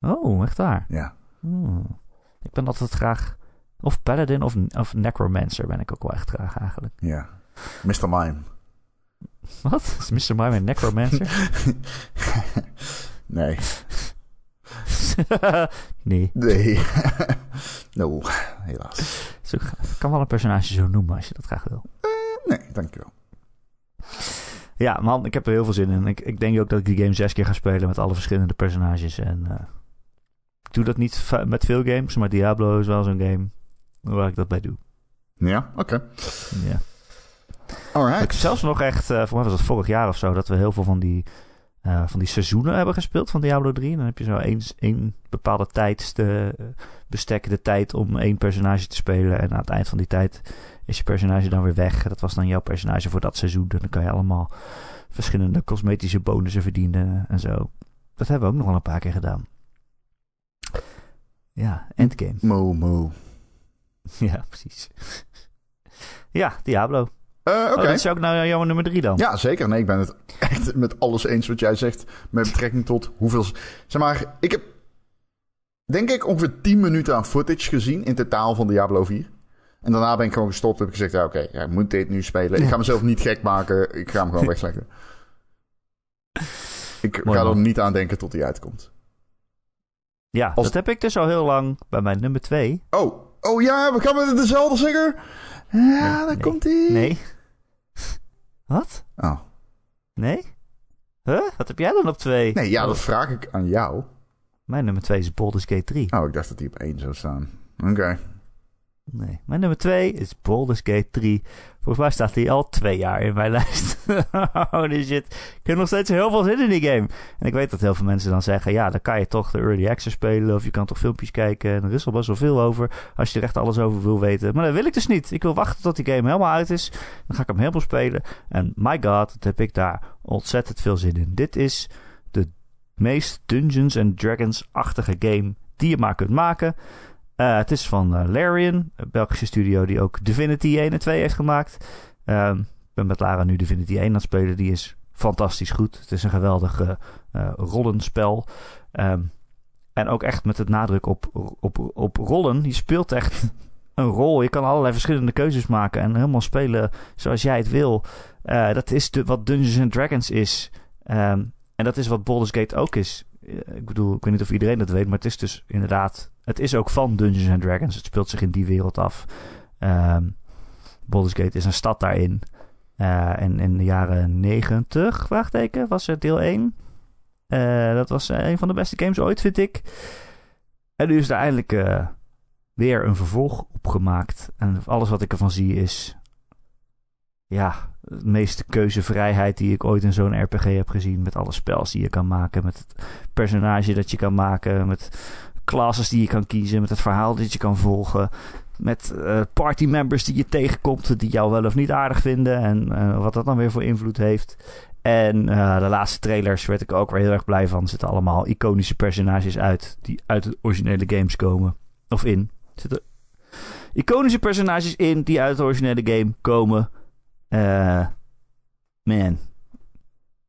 Oh, echt waar. Ja. Hmm. Ik ben altijd graag... Of Paladin of, of Necromancer ben ik ook wel echt graag eigenlijk. Ja. Mr. Mime. Wat? Is Mr. Mime een Necromancer? *laughs* nee. *laughs* nee. Nee. *laughs* no, helaas. Ik kan wel een personage zo noemen als je dat graag wil. Nee, dankjewel. Ja, man, ik heb er heel veel zin in. Ik, ik denk ook dat ik die game zes keer ga spelen met alle verschillende personages. En eh, ik doe dat niet met veel games, maar Diablo is wel zo'n game waar ik dat bij doe. Ja, oké. Ja. Ik Alright. heb zelfs nog echt, eh voor mij was het vorig jaar of zo, dat we heel veel van die, eh, van die seizoenen hebben gespeeld van Diablo 3. En dan heb je zo één, één bepaalde tijd, de, bestek de tijd om één personage te spelen. En aan het eind van die tijd is je personage dan weer weg. Dat was dan jouw personage voor dat seizoen. En dan kan je allemaal verschillende cosmetische bonussen verdienen en zo. Dat hebben we ook nog wel een paar keer gedaan. Ja, endgame. Mo, mo. *laughs* Ja, precies. ja, Diablo. Oh, oké. dat is ook nou jouw nummer drie dan? Ja, zeker. Nee, ik ben het *laughs* echt met alles eens wat jij zegt. Met betrekking tot hoeveel... Zeg maar, ik heb denk ik ongeveer 10 minuten aan footage gezien in totaal van Diablo 4. En daarna ben ik gewoon gestopt. Heb ik gezegd, ja, oké, ja, ik moet dit nu spelen. Ik ga mezelf niet gek maken. Ik ga hem gewoon *laughs* wegleggen. Ik Mooi, ga er niet aan denken tot hij uitkomt. Ja, Als- dat heb ik dus al heel lang bij mijn nummer 2. Oh, oh ja, we gaan met dezelfde zeggen. Ja, Nee, daar nee. komt hij. Nee. Wat? Oh. Nee? Huh? Wat heb jij dan op 2? Nee, ja, dat vraag ik aan jou. Mijn nummer 2 is Baldur's Gate 3. Oh, ik dacht dat hij op één zou staan. Oké. Nee. Mijn nummer 2 is Baldur's Gate 3. Volgens mij staat hij al twee jaar in mijn *laughs* lijst. Holy shit. Ik heb nog steeds heel veel zin in die game. En ik weet dat heel veel mensen dan zeggen... Ja, dan kan je toch de Early Access spelen... of je kan toch filmpjes kijken... en er is al best wel veel over... als je er echt alles over wil weten. Maar dat wil ik dus niet. Ik wil wachten tot die game helemaal uit is. Dan ga ik hem helemaal spelen. En my god, wat heb ik daar ontzettend veel zin in. Dit is de meest Dungeons and Dragons-achtige game... die je maar kunt maken... Eh, het is van eh, Larian, een Belgische studio die ook Divinity 1 en 2 heeft gemaakt. Ehm, ik ben met Lara nu Divinity 1 aan het spelen. Die is fantastisch goed. Het is een geweldig eh, rollenspel. Ehm, en ook echt met het nadruk op, op, op rollen. Je speelt echt *laughs* een rol. Je kan allerlei verschillende keuzes maken en helemaal spelen zoals jij het wil. Dat is de, wat Dungeons and Dragons is. Ehm, en dat is wat Baldur's Gate ook is. Eh, ik weet niet of iedereen dat weet, maar het is dus inderdaad... Het is ook van Dungeons and Dragons. Het speelt zich in die wereld af. Ehm Baldur's Gate is een stad daarin. Eh, en in de jaren 90, vraagteken, was er deel 1. Eh, dat was een van de beste games ooit, vind ik. En nu is er eindelijk weer een vervolg opgemaakt. En alles wat ik ervan zie is... Ja, de meeste keuzevrijheid die ik ooit in zo'n RPG heb gezien. Met alle spels die je kan maken. Met het personage dat je kan maken. Met classes die je kan kiezen. Met het verhaal dat je kan volgen. Met uh, party members die je tegenkomt. Die jou wel of niet aardig vinden. En uh, wat dat dan weer voor invloed heeft. En uh, de laatste trailers werd ik ook weer heel erg blij van. Er zitten allemaal iconische personages uit. Die uit de originele games komen. Of in. Zitten iconische personages in die uit de originele game komen. Uh, man.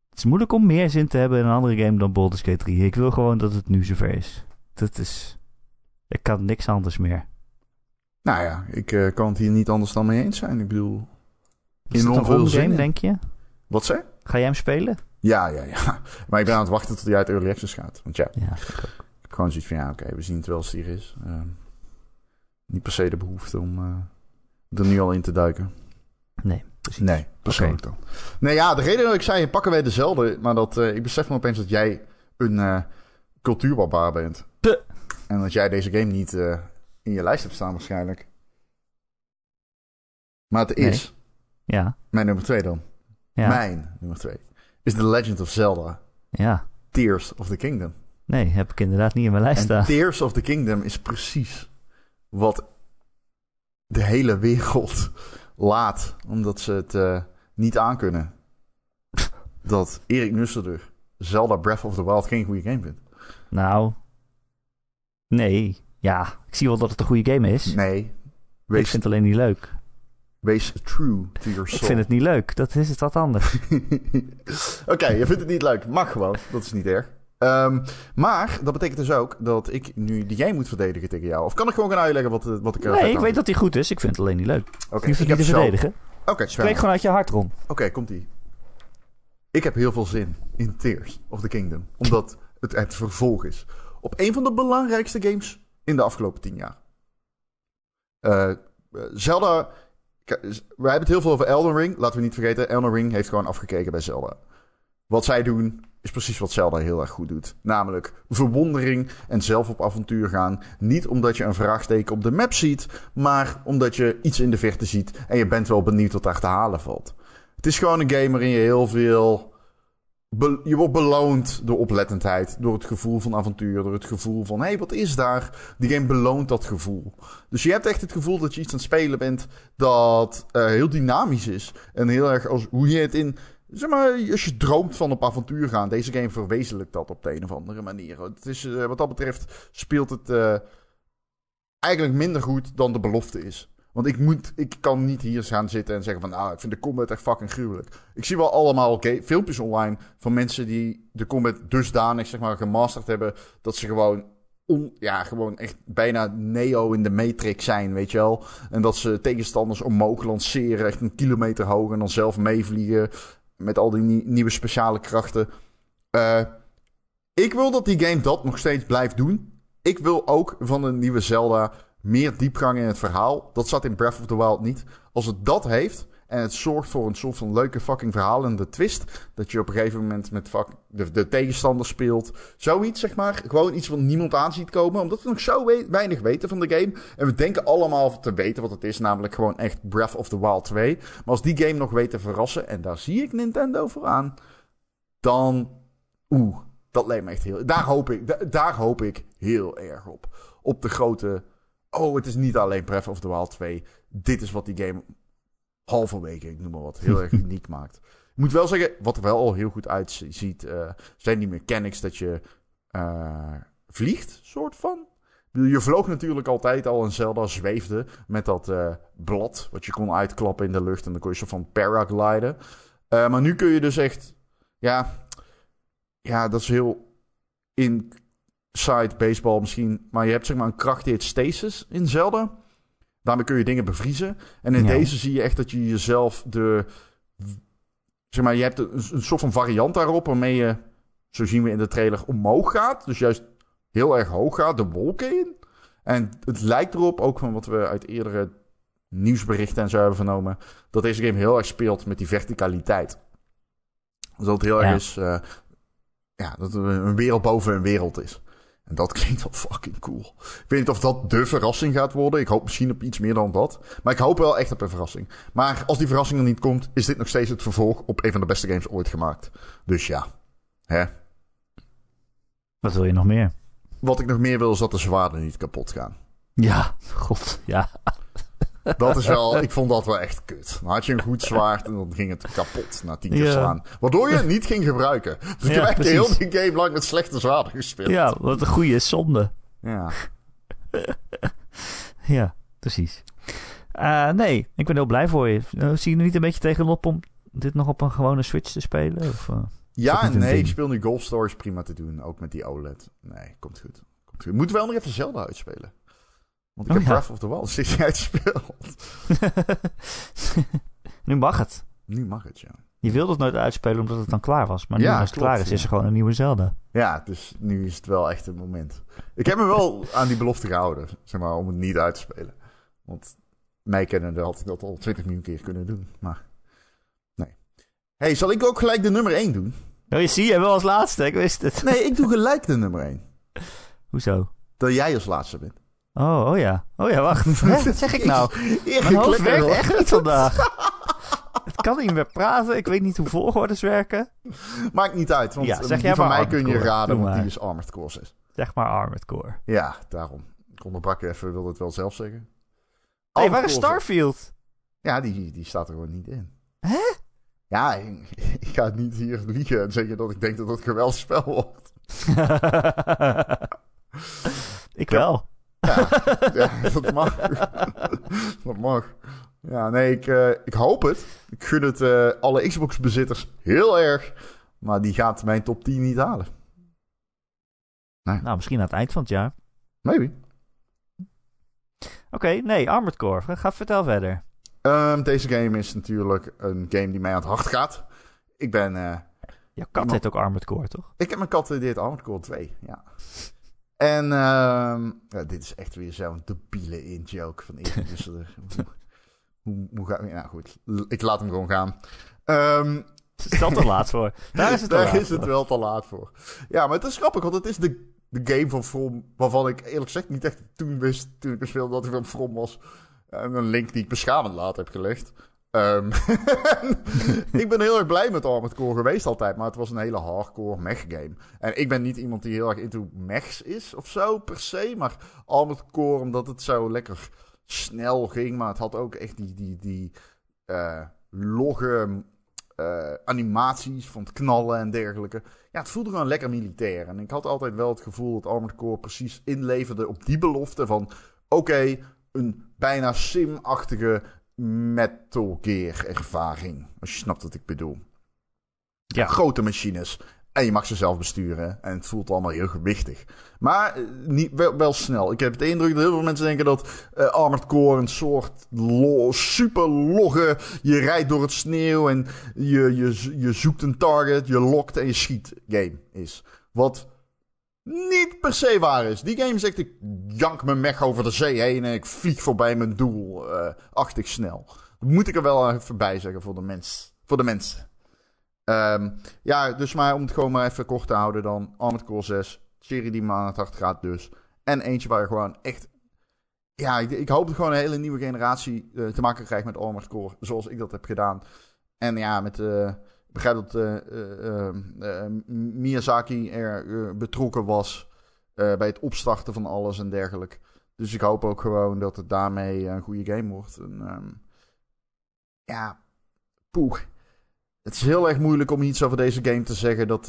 Het is moeilijk om meer zin te hebben in een andere game dan Baldur's Gate 3. Ik wil gewoon dat het nu zover is. Dat is... Ik kan niks anders meer. Nou ja, ik uh, kan het hier niet anders dan mee eens zijn. Ik bedoel... Is het een volgende game, denk je? Wat zei? Ga jij hem spelen? Ja, ja, ja. *laughs* Maar ik ben aan het wachten tot hij uit Early Access gaat. Want ja, Ja, ik heb gewoon zoiets van... Ja, oké, we zien het wel als het hier is. Uh, niet per se de behoefte om uh, er nu al in te duiken. Nee, Nee, persoonlijk okay. dan. Nee, ja, de reden dat ik zei, pakken wij dezelfde. Maar dat uh, ik besef me opeens dat jij een uh, cultuurbarbaar bent. Puh. En dat jij deze game niet uh, in je lijst hebt staan waarschijnlijk. Maar het is... Nee. Ja. Mijn nummer twee dan. Ja. Mijn nummer twee. Is The Legend of Zelda. Ja. Tears of the Kingdom. Nee, heb ik inderdaad niet in mijn lijst en staan. Tears of the Kingdom is precies wat de hele wereld laat. Omdat ze het uh, niet aankunnen. Dat Erik Nusselder Zelda Breath of the Wild geen goede game vindt. Nou, nee. Ja, ik zie wel dat het een goede game is. Nee. Wees, ik vind het alleen niet leuk. Wees true to your soul. Ik vind het niet leuk. Dat is het wat anders. *laughs* Oké, okay, je vindt het niet leuk. Mag gewoon. Dat is niet erg. Um, maar dat betekent dus ook dat ik nu die game moet verdedigen tegen jou. Of kan ik gewoon gaan uitleggen wat, wat ik... Nee, ik weet dat hij goed is. Ik vind het alleen niet leuk. Oké, okay, het niet te verdedigen. Oké, okay, Spreek gewoon uit je hart, Ron. Oké, okay, komt-ie. Ik heb heel veel zin in Tears of the Kingdom. Omdat het het vervolg is. Op een van de belangrijkste games in de afgelopen tien jaar. Uh, Zelda... We hebben het heel veel over Elden Ring. Laten we niet vergeten, Elden Ring heeft gewoon afgekeken bij Zelda. Wat zij doen is precies wat Zelda heel erg goed doet. Namelijk verwondering en zelf op avontuur gaan. Niet omdat je een vraagteken op de map ziet, maar omdat je iets in de verte ziet en je bent wel benieuwd wat daar te halen valt. Het is gewoon een game waarin je heel veel. je wordt beloond door oplettendheid, door het gevoel van avontuur, door het gevoel van hé, hey, wat is daar? Die game beloont dat gevoel. Dus je hebt echt het gevoel dat je iets aan het spelen bent dat uh, heel dynamisch is. En heel erg als hoe je het in Zeg maar, als je droomt van op avontuur gaan, deze game verwezenlijkt dat op de een of andere manier. Het is, uh, wat dat betreft speelt het uh, eigenlijk minder goed dan de belofte is. Want ik, moet, ik kan niet hier gaan zitten en zeggen van... nou, ik vind de combat echt fucking gruwelijk. Ik zie wel allemaal okay, filmpjes online van mensen die de combat dusdanig zeg maar, gemasterd hebben... dat ze gewoon, on, ja, gewoon echt bijna Neo in de Matrix zijn, weet je wel. En dat ze tegenstanders omhoog lanceren, echt een kilometer hoog... en dan zelf meevliegen met al die nie nieuwe speciale krachten. Uh, ik wil dat die game dat nog steeds blijft doen. Ik wil ook van een nieuwe Zelda meer diepgang in het verhaal. Dat zat in Breath of the Wild niet. Als het dat heeft en het zorgt voor een soort van leuke fucking verhaal en de twist. Dat je op een gegeven moment met de, de tegenstander speelt. Zoiets, zeg maar. Gewoon iets wat niemand aan ziet komen. Omdat we nog zo we weinig weten van de game. En we denken allemaal te weten wat het is. Namelijk gewoon echt Breath of the Wild 2. Maar als die game nog weet te verrassen. En daar zie ik Nintendo voor aan. Dan... Oeh, dat leek me echt heel... Daar hoop ik, da, daar hoop ik heel erg op. Op de grote... Oh, het is niet alleen Breath of the Wild 2. Dit is wat die game halverwege, ik noem maar wat, heel erg *laughs* uniek maakt. Ik moet wel zeggen, wat er wel al heel goed uitziet, uh, zijn die mechanics dat je uh, vliegt, soort van. Je vloog natuurlijk altijd al en Zelda zweefde met dat uh, blad, wat je kon uitklappen in de lucht en dan kon je zo van paragliden. maar nu kun je dus echt, ja, ja, dat is heel inside baseball misschien, maar je hebt zeg maar een kracht die heet stasis in Zelda. Daarmee kun je dingen bevriezen. En in ja. deze zie je echt dat je jezelf de. Zeg maar, je hebt een, een, soort van variant daarop waarmee je, zo zien we in de trailer, omhoog gaat. Dus juist heel erg hoog gaat, de wolken in. En het lijkt erop, ook van wat we uit eerdere nieuwsberichten en zo hebben vernomen, dat deze game heel erg speelt met die verticaliteit. Dus dat het heel Ja. erg is, eh, ja, dat een wereld boven een wereld is. En dat *laughs* klinkt wel fucking cool. Ik weet niet of dat de verrassing gaat worden. Ik hoop misschien op iets meer dan dat. Maar ik hoop wel echt op een verrassing. Maar als die verrassing er niet komt, is dit nog steeds het vervolg op een van de beste games ooit gemaakt. Dus ja. Hè? Wat wil je nog meer? Wat ik nog meer wil is dat de zwaarden niet kapot gaan. Ja, *laughs* god, ja. Dat is wel, ik vond dat wel echt kut. Dan had je een goed zwaard en dan ging het kapot na tien keer Ja. slaan. Waardoor je het niet ging gebruiken. Dus ik Ja, heb echt heel die game lang met slechte zwaarden gespeeld. Ja, wat een goede zonde. ja. *laughs* Ja, precies. Eh, nee, ik ben heel blij voor je. Eh, zie je er niet een beetje tegenop om dit nog op een gewone Switch te spelen? Of, eh? Ja nee, ik speel nu Golf Stories prima te doen. Ook met die OLED. Nee, komt goed. Komt goed. Moet wel nog even Zelda uitspelen. Want ik Oh, heb ja. Breath of the Wild steeds niet uitgespeeld. nu mag het. Nu mag het, ja. Je wilde het nooit uitspelen omdat het dan klaar was. Maar nu Ja, als het klaar is, is er gewoon een nieuwe Zelda. Ja, dus nu is het wel echt een moment. Ik heb me wel aan die belofte gehouden, zeg maar, om het niet uit te spelen. Want mij kennende had ik dat al 20 miljoen keer kunnen doen, maar nee. hey, zal ik ook gelijk de nummer 1 doen? Oh, je zie je wel als laatste, ik wist het. Nee, ik doe *laughs* gelijk de nummer 1. Hoezo? Dat jij als laatste bent. Oh, oh ja. Oh ja, wacht. Hè, Wat zeg ik nou? *laughs* Mijn hoofd werkt echt niet vandaag. *laughs* Het kan niet meer praten. Ik weet niet hoe volgordes werken. Maakt niet uit, want Ja, eh, zeg die jij van mij kun je Core. raden, want die is Armored Core 6. Zeg maar Armored Core. Ja, daarom. Ik onderbrak even, wilde het wel zelf zeggen. Hé, hey, waar is Starfield? Ja, die, die staat er gewoon niet in. Hè? Ja, *laughs* ik, ik ga niet hier liegen en zeggen dat ik denk dat het een geweldig spel wordt. ik wel. Ja, ja *laughs* dat mag. *laughs* dat mag. Ja, nee, ik, eh, ik hoop het. Ik gun het eh, alle Xbox-bezitters heel erg. Maar die gaat mijn top 10 niet halen. Nou, misschien aan het eind van het jaar. Maybe. Oké, nee, Armored Core. Ga, vertel verder. Ehm, deze game is natuurlijk een game die mij aan het hart gaat. Ik ben... eh, Jouw kat Iemand- heet ook Armored Core, toch? Ik heb mijn kat, heet Armored Core 2, ja. En ehm, ja, dit is echt weer zo'n debiele in-joke van Erik. *laughs* hoe, hoe, ga ik... Nou goed, ik laat hem gewoon gaan. Ehm, Stel te laat voor. Daar is het daar laat is het wel te laat voor. Ja, maar het is grappig, want het is de, de game van From... waarvan ik eerlijk gezegd niet echt toen wist, toen ik speelde, dat hij van From was. En een link die ik beschamend later heb gelegd. Ehm, *laughs* ik ben heel erg blij met Armored Core geweest altijd, maar het was een hele hardcore mech game. En ik ben niet iemand die heel erg into mechs is of zo per se, maar Armored Core omdat het zo lekker snel ging, maar het had ook echt die, die, die eh, logge eh, animaties van het knallen en dergelijke. Ja, het voelde gewoon lekker militair. En ik had altijd wel het gevoel dat Armored Core precies inleverde op die belofte van... Oké, een bijna sim-achtige Metal Gear ervaring. Als je snapt wat ik bedoel. Ja. Grote machines. En je mag ze zelf besturen. En het voelt allemaal heel gewichtig. Maar eh, niet, wel, wel snel. Ik heb de indruk dat heel veel mensen denken dat eh, Armored Core een soort lo- super logge... Je rijdt door het sneeuw en je, je, je zoekt een target, je lokt en je schiet game is. Wat niet per se waar is. Die game zegt ik jank mijn mech over de zee heen en ik vlieg voorbij mijn doel. eh achtig snel. Dat moet ik er wel even bij zeggen voor de, mens, voor de mensen. Ehm, ja, dus maar om het gewoon maar even kort te houden dan. Armored Core 6. Serie die me aan het hart gaat dus. En eentje waar je gewoon echt... Ja, ik, ik hoop dat gewoon een hele nieuwe generatie eh, te maken krijgt met Armored Core. Zoals ik dat heb gedaan. En ja, met... eh, ik begrijp dat eh, eh, eh, Miyazaki er betrokken was bij het opstarten van alles en dergelijke. Dus ik hoop ook gewoon dat het daarmee een goede game wordt. En, ehm, ja, poeh. Het is heel erg moeilijk om iets over deze game te zeggen dat,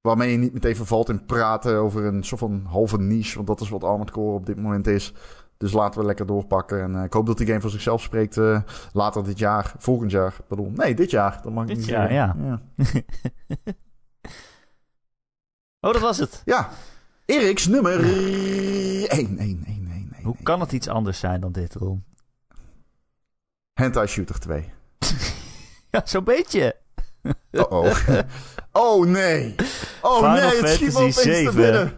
waarmee je niet meteen vervalt in praten over een soort van halve niche. Want dat is wat Armored Core op dit moment is. Dus laten we lekker doorpakken. En eh, ik hoop dat die game voor zichzelf spreekt eh, later dit jaar. Volgend jaar, pardon. Nee, dit jaar. Dat mag ik Dit niet jaar, zeggen. ja. ja. *laughs* oh, dat was het. Ja, Eriks nummer 1. 1, 1, 1, 1, Hoe kan het iets anders zijn dan dit, Ron? Hentai Shooter 2. *laughs* Ja, zo'n beetje. Oh oh. *laughs* oh nee. Oh Final nee, het schiet me opeens te 7. binnen.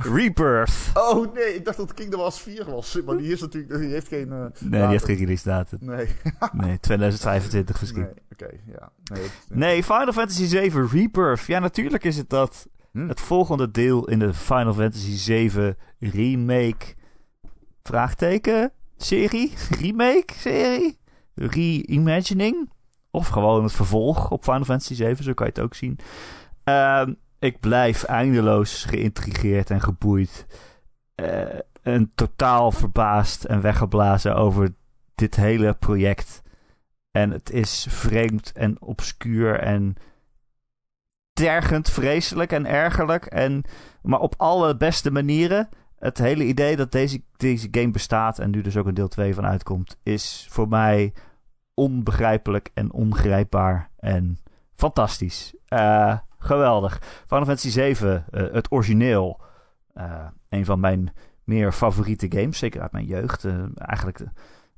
Rebirth. Oh nee, ik dacht dat Kingdom Hearts 4 was. Maar die, is natuurlijk, die heeft geen... eh, Nee, die heeft geen release datum. Nee, *laughs* Nee, 2025 misschien. nee oké, ja. Nee, het- Nee, Final Fantasy 7 Rebirth. Ja, natuurlijk is het dat. Hm. Het volgende deel in de Final Fantasy 7 remake. Vraagteken? Serie? *laughs* Remake? Serie? Reimagining? Of gewoon het vervolg op Final Fantasy 7, zo kan je het ook zien. Ehm, ik blijf eindeloos geïntrigeerd en geboeid. Eh, en totaal verbaasd en weggeblazen over dit hele project. En het is vreemd en obscuur en tergend, vreselijk en ergerlijk. En, maar op alle beste manieren. Het hele idee dat deze, deze game bestaat en nu dus ook een deel 2 van uitkomt, is voor mij onbegrijpelijk en ongrijpbaar en fantastisch. Eh, geweldig. Final Fantasy 7, eh, het origineel. eh, een van mijn meer favoriete games, zeker uit mijn jeugd. Eh, eigenlijk de-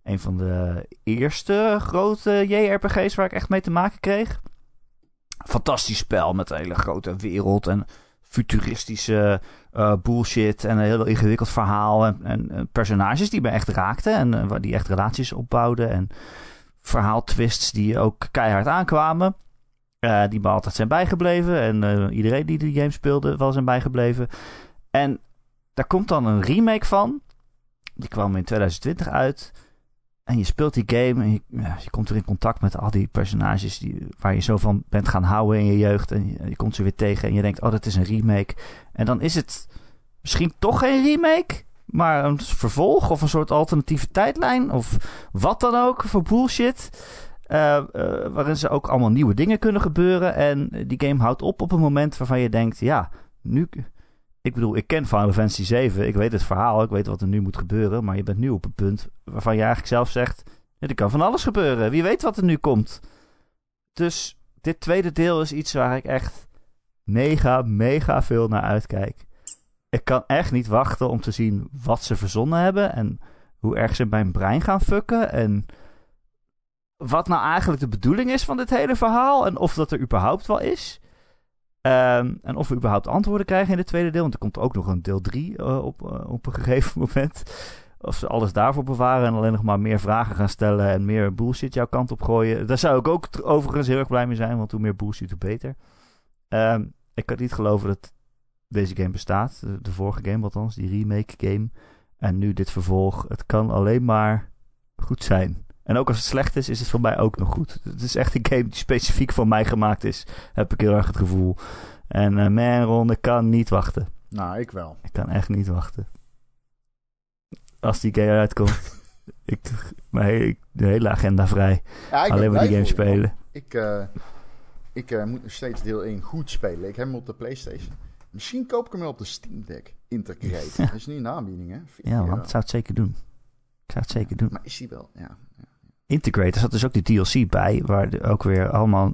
een van de eerste grote JRPG's waar ik echt mee te maken kreeg. Fantastisch spel met een hele grote wereld en futuristische bullshit en een heel ingewikkeld verhaal en, en, personages die me echt raakten en waar die echt relaties opbouwden en verhaaltwists die ook keihard aankwamen. Eh, die me altijd zijn bijgebleven en eh, iedereen die de game speelde wel zijn bijgebleven. En daar komt dan een remake van. Die kwam in 2020 uit. En je speelt die game en je, ja, je komt weer in contact met al die personages die, waar je zo van bent gaan houden in je jeugd. En je, je komt ze weer tegen en je denkt, oh, dat is een remake. En dan is het misschien toch geen remake, maar een vervolg of een soort alternatieve tijdlijn of wat dan ook voor bullshit. Eh, eh, waarin ze ook allemaal nieuwe dingen kunnen gebeuren. En die game houdt op op een moment waarvan je denkt, ja, nu... Ik bedoel, ik ken Final Fantasy 7. Ik weet het verhaal. Ik weet wat er nu moet gebeuren. Maar je bent nu op een punt waarvan je eigenlijk zelf zegt... Er kan van alles gebeuren. Wie weet wat er nu komt. Dus dit tweede deel is iets waar ik echt mega, mega veel naar uitkijk. Ik kan echt niet wachten om te zien wat ze verzonnen hebben. En hoe erg ze mijn brein gaan fucken. En wat nou eigenlijk de bedoeling is van dit hele verhaal. En of dat er überhaupt wel is. Ehm, en of we überhaupt antwoorden krijgen in het tweede deel. Want er komt ook nog een deel 3 op, eh, op een *laughs* gegeven moment. Of ze alles daarvoor bewaren en alleen nog maar meer vragen gaan stellen en meer bullshit jouw kant op gooien. Daar zou ik ook overigens heel erg blij mee zijn, want hoe meer bullshit, hoe beter. Ehm, ik kan niet geloven dat deze game bestaat. De, de vorige game althans, die remake game. En nu dit vervolg. Het kan alleen maar goed zijn. En ook als het slecht is, is het voor mij ook nog goed. Het is echt een game die specifiek voor mij gemaakt is. Heb ik heel erg het gevoel. En eh man, Ron, ik kan niet wachten. Nou, ik wel. Ik kan echt niet wachten. Als die game uitkomt. *laughs* ik, mijn, ik, de hele agenda vrij. Ja, Alleen maar die game spelen. Ik, eh, ik eh, moet nog steeds deel 1 goed spelen. Ik heb hem op de PlayStation. Misschien koop ik hem wel op de Steam Deck. Integrate. *laughs* Dat is nu een aanbieding, hè? 40 Ja, man, ik zou het zeker doen. Ik zou het zeker doen. Maar is hij wel? Ja. Integrate, er zat dus ook die DLC bij, waar ook weer allemaal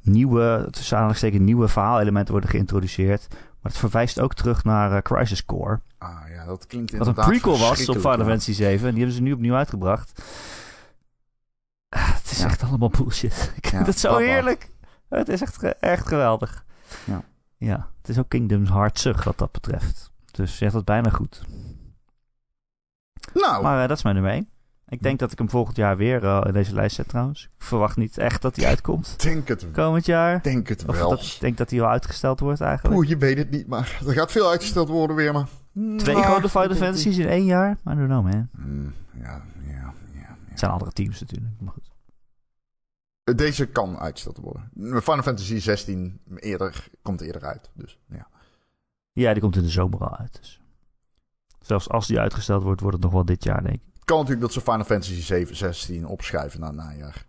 nieuwe, tussen aanhalingstekens nieuwe verhaalelementen worden geïntroduceerd. Maar het verwijst ook terug naar eh, Crisis Core. Ah ja, dat klinkt Wat een inderdaad prequel was op Final. Fantasy 7. En die hebben ze nu opnieuw uitgebracht. Ah, het is Ja. echt allemaal bullshit. *laughs* Ik Ja, vind het zo heerlijk. Het is echt, echt geweldig. Ja. ja, het is ook Kingdom's Heartsug wat dat betreft. Dus je zegt dat bijna goed. Nou, Maar eh, dat is mijn nummer 1. Ik denk dat ik hem volgend jaar weer eh, in deze lijst zet trouwens. Ik verwacht niet echt dat hij uitkomt denk het, komend jaar. denk het Of wel. dat, ik denk dat hij wel uitgesteld wordt eigenlijk. Oeh, je weet het niet, maar er gaat veel uitgesteld worden weer, maar... Twee Nou, grote Final Fantasies in één jaar? I don't know man. Hmm, ja, ja, ja, ja. Het zijn andere teams natuurlijk. Maar goed. Deze kan uitgesteld worden. Final Fantasy 16 eerder, komt eerder uit, dus ja. Ja, die komt in de zomer al uit. Dus. Zelfs als die uitgesteld wordt, wordt het nog wel dit jaar, denk ik. Kan natuurlijk dat ze Final Fantasy 7, 16 opschuiven naar het najaar.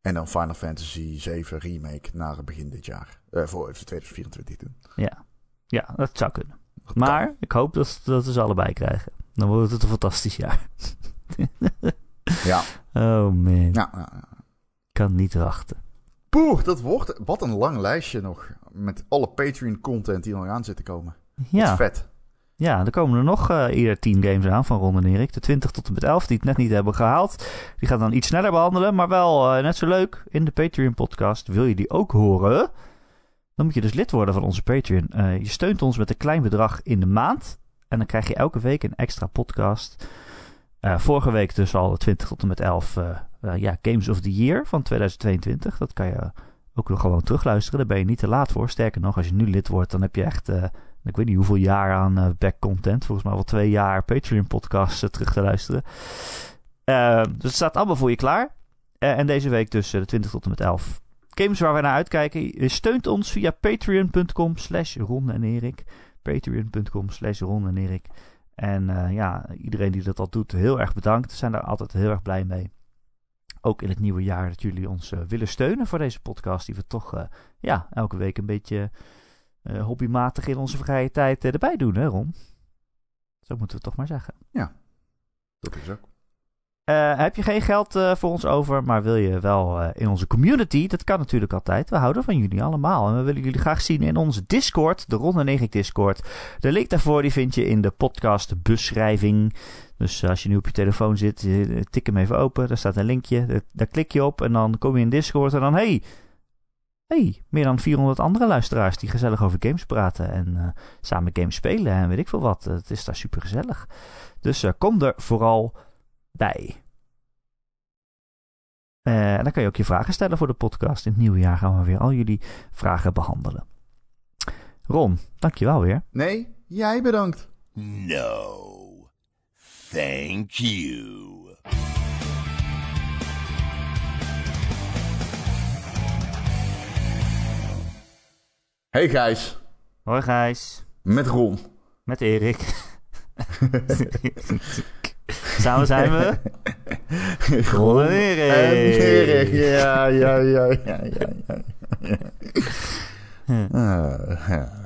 En dan Final Fantasy 7 Remake naar begin dit jaar. Eh, voor even 2024 doen. Ja, ja dat zou kunnen. Dat Maar ik hoop dat, dat we ze allebei krijgen. Dan wordt het een fantastisch jaar. *laughs* Ja, Oh man, ja, ja, ja. ik kan niet wachten. Poeh, dat wordt... Wat een lang lijstje nog. Met alle Patreon-content die nog aan zit te komen. Ja, vet. Ja, er komen er nog eh eerder 10 games aan van Ron en Erik. De 20 tot en met 11 die het net niet hebben gehaald. Die gaan dan iets sneller behandelen, maar wel eh, net zo leuk in de Patreon podcast. Wil je die ook horen? dan moet je dus lid worden van onze Patreon. Eh, je steunt ons met een klein bedrag in de maand. En dan krijg je elke week een extra podcast. Vorige week dus al 20 tot en met 11 uh, ja, Games of the Year van 2022. Dat kan je ook nog gewoon terugluisteren. Daar ben je niet te laat voor. Sterker nog, als je nu lid wordt, dan heb je echt... ik weet niet hoeveel jaar aan back content. Volgens mij wel twee jaar Patreon podcasts terug te luisteren. dus het staat allemaal voor je klaar. en deze week dus de 20 tot en met 11 games waar we naar uitkijken. Steunt ons via patreon.com slash Ron en Erik. Patreon.com slash Ron en Erik. En ja, iedereen die dat al doet, heel erg bedankt. We zijn daar altijd heel erg blij mee. Ook in het nieuwe jaar dat jullie ons willen steunen voor deze podcast. Die we toch ja, elke week een beetje hobbymatig in onze vrije tijd erbij doen, hè Ron? Zo moeten we toch maar zeggen. Ja, dat is ook. Uh, heb je geen geld uh, voor ons over, maar wil je wel uh, in onze community? Dat kan natuurlijk altijd. We houden van jullie allemaal. En we willen jullie graag zien in onze Discord, de Ronde 9 Discord. De link daarvoor die vind je in de podcast beschrijving. Dus als je nu op je telefoon zit, tik hem even open. Daar staat een linkje. Daar klik je op en dan kom je in Discord. En dan, hey, hey, meer dan 400 andere luisteraars die gezellig over games praten. En samen games spelen en weet ik veel wat. Het is daar super gezellig. Dus kom er vooral bij. Uh, en dan kan je ook je vragen stellen voor de podcast. In het nieuwe jaar gaan we weer al jullie vragen behandelen. Ron, dankjewel weer. Nee, jij bedankt. No, thank you. Hey Gijs. Hoi Gijs. Met Ron. Met Erik. *laughs* Samen zijn we. Ron en Erik. Ja, ja, ja, ja, ja. ja. Uh, ja.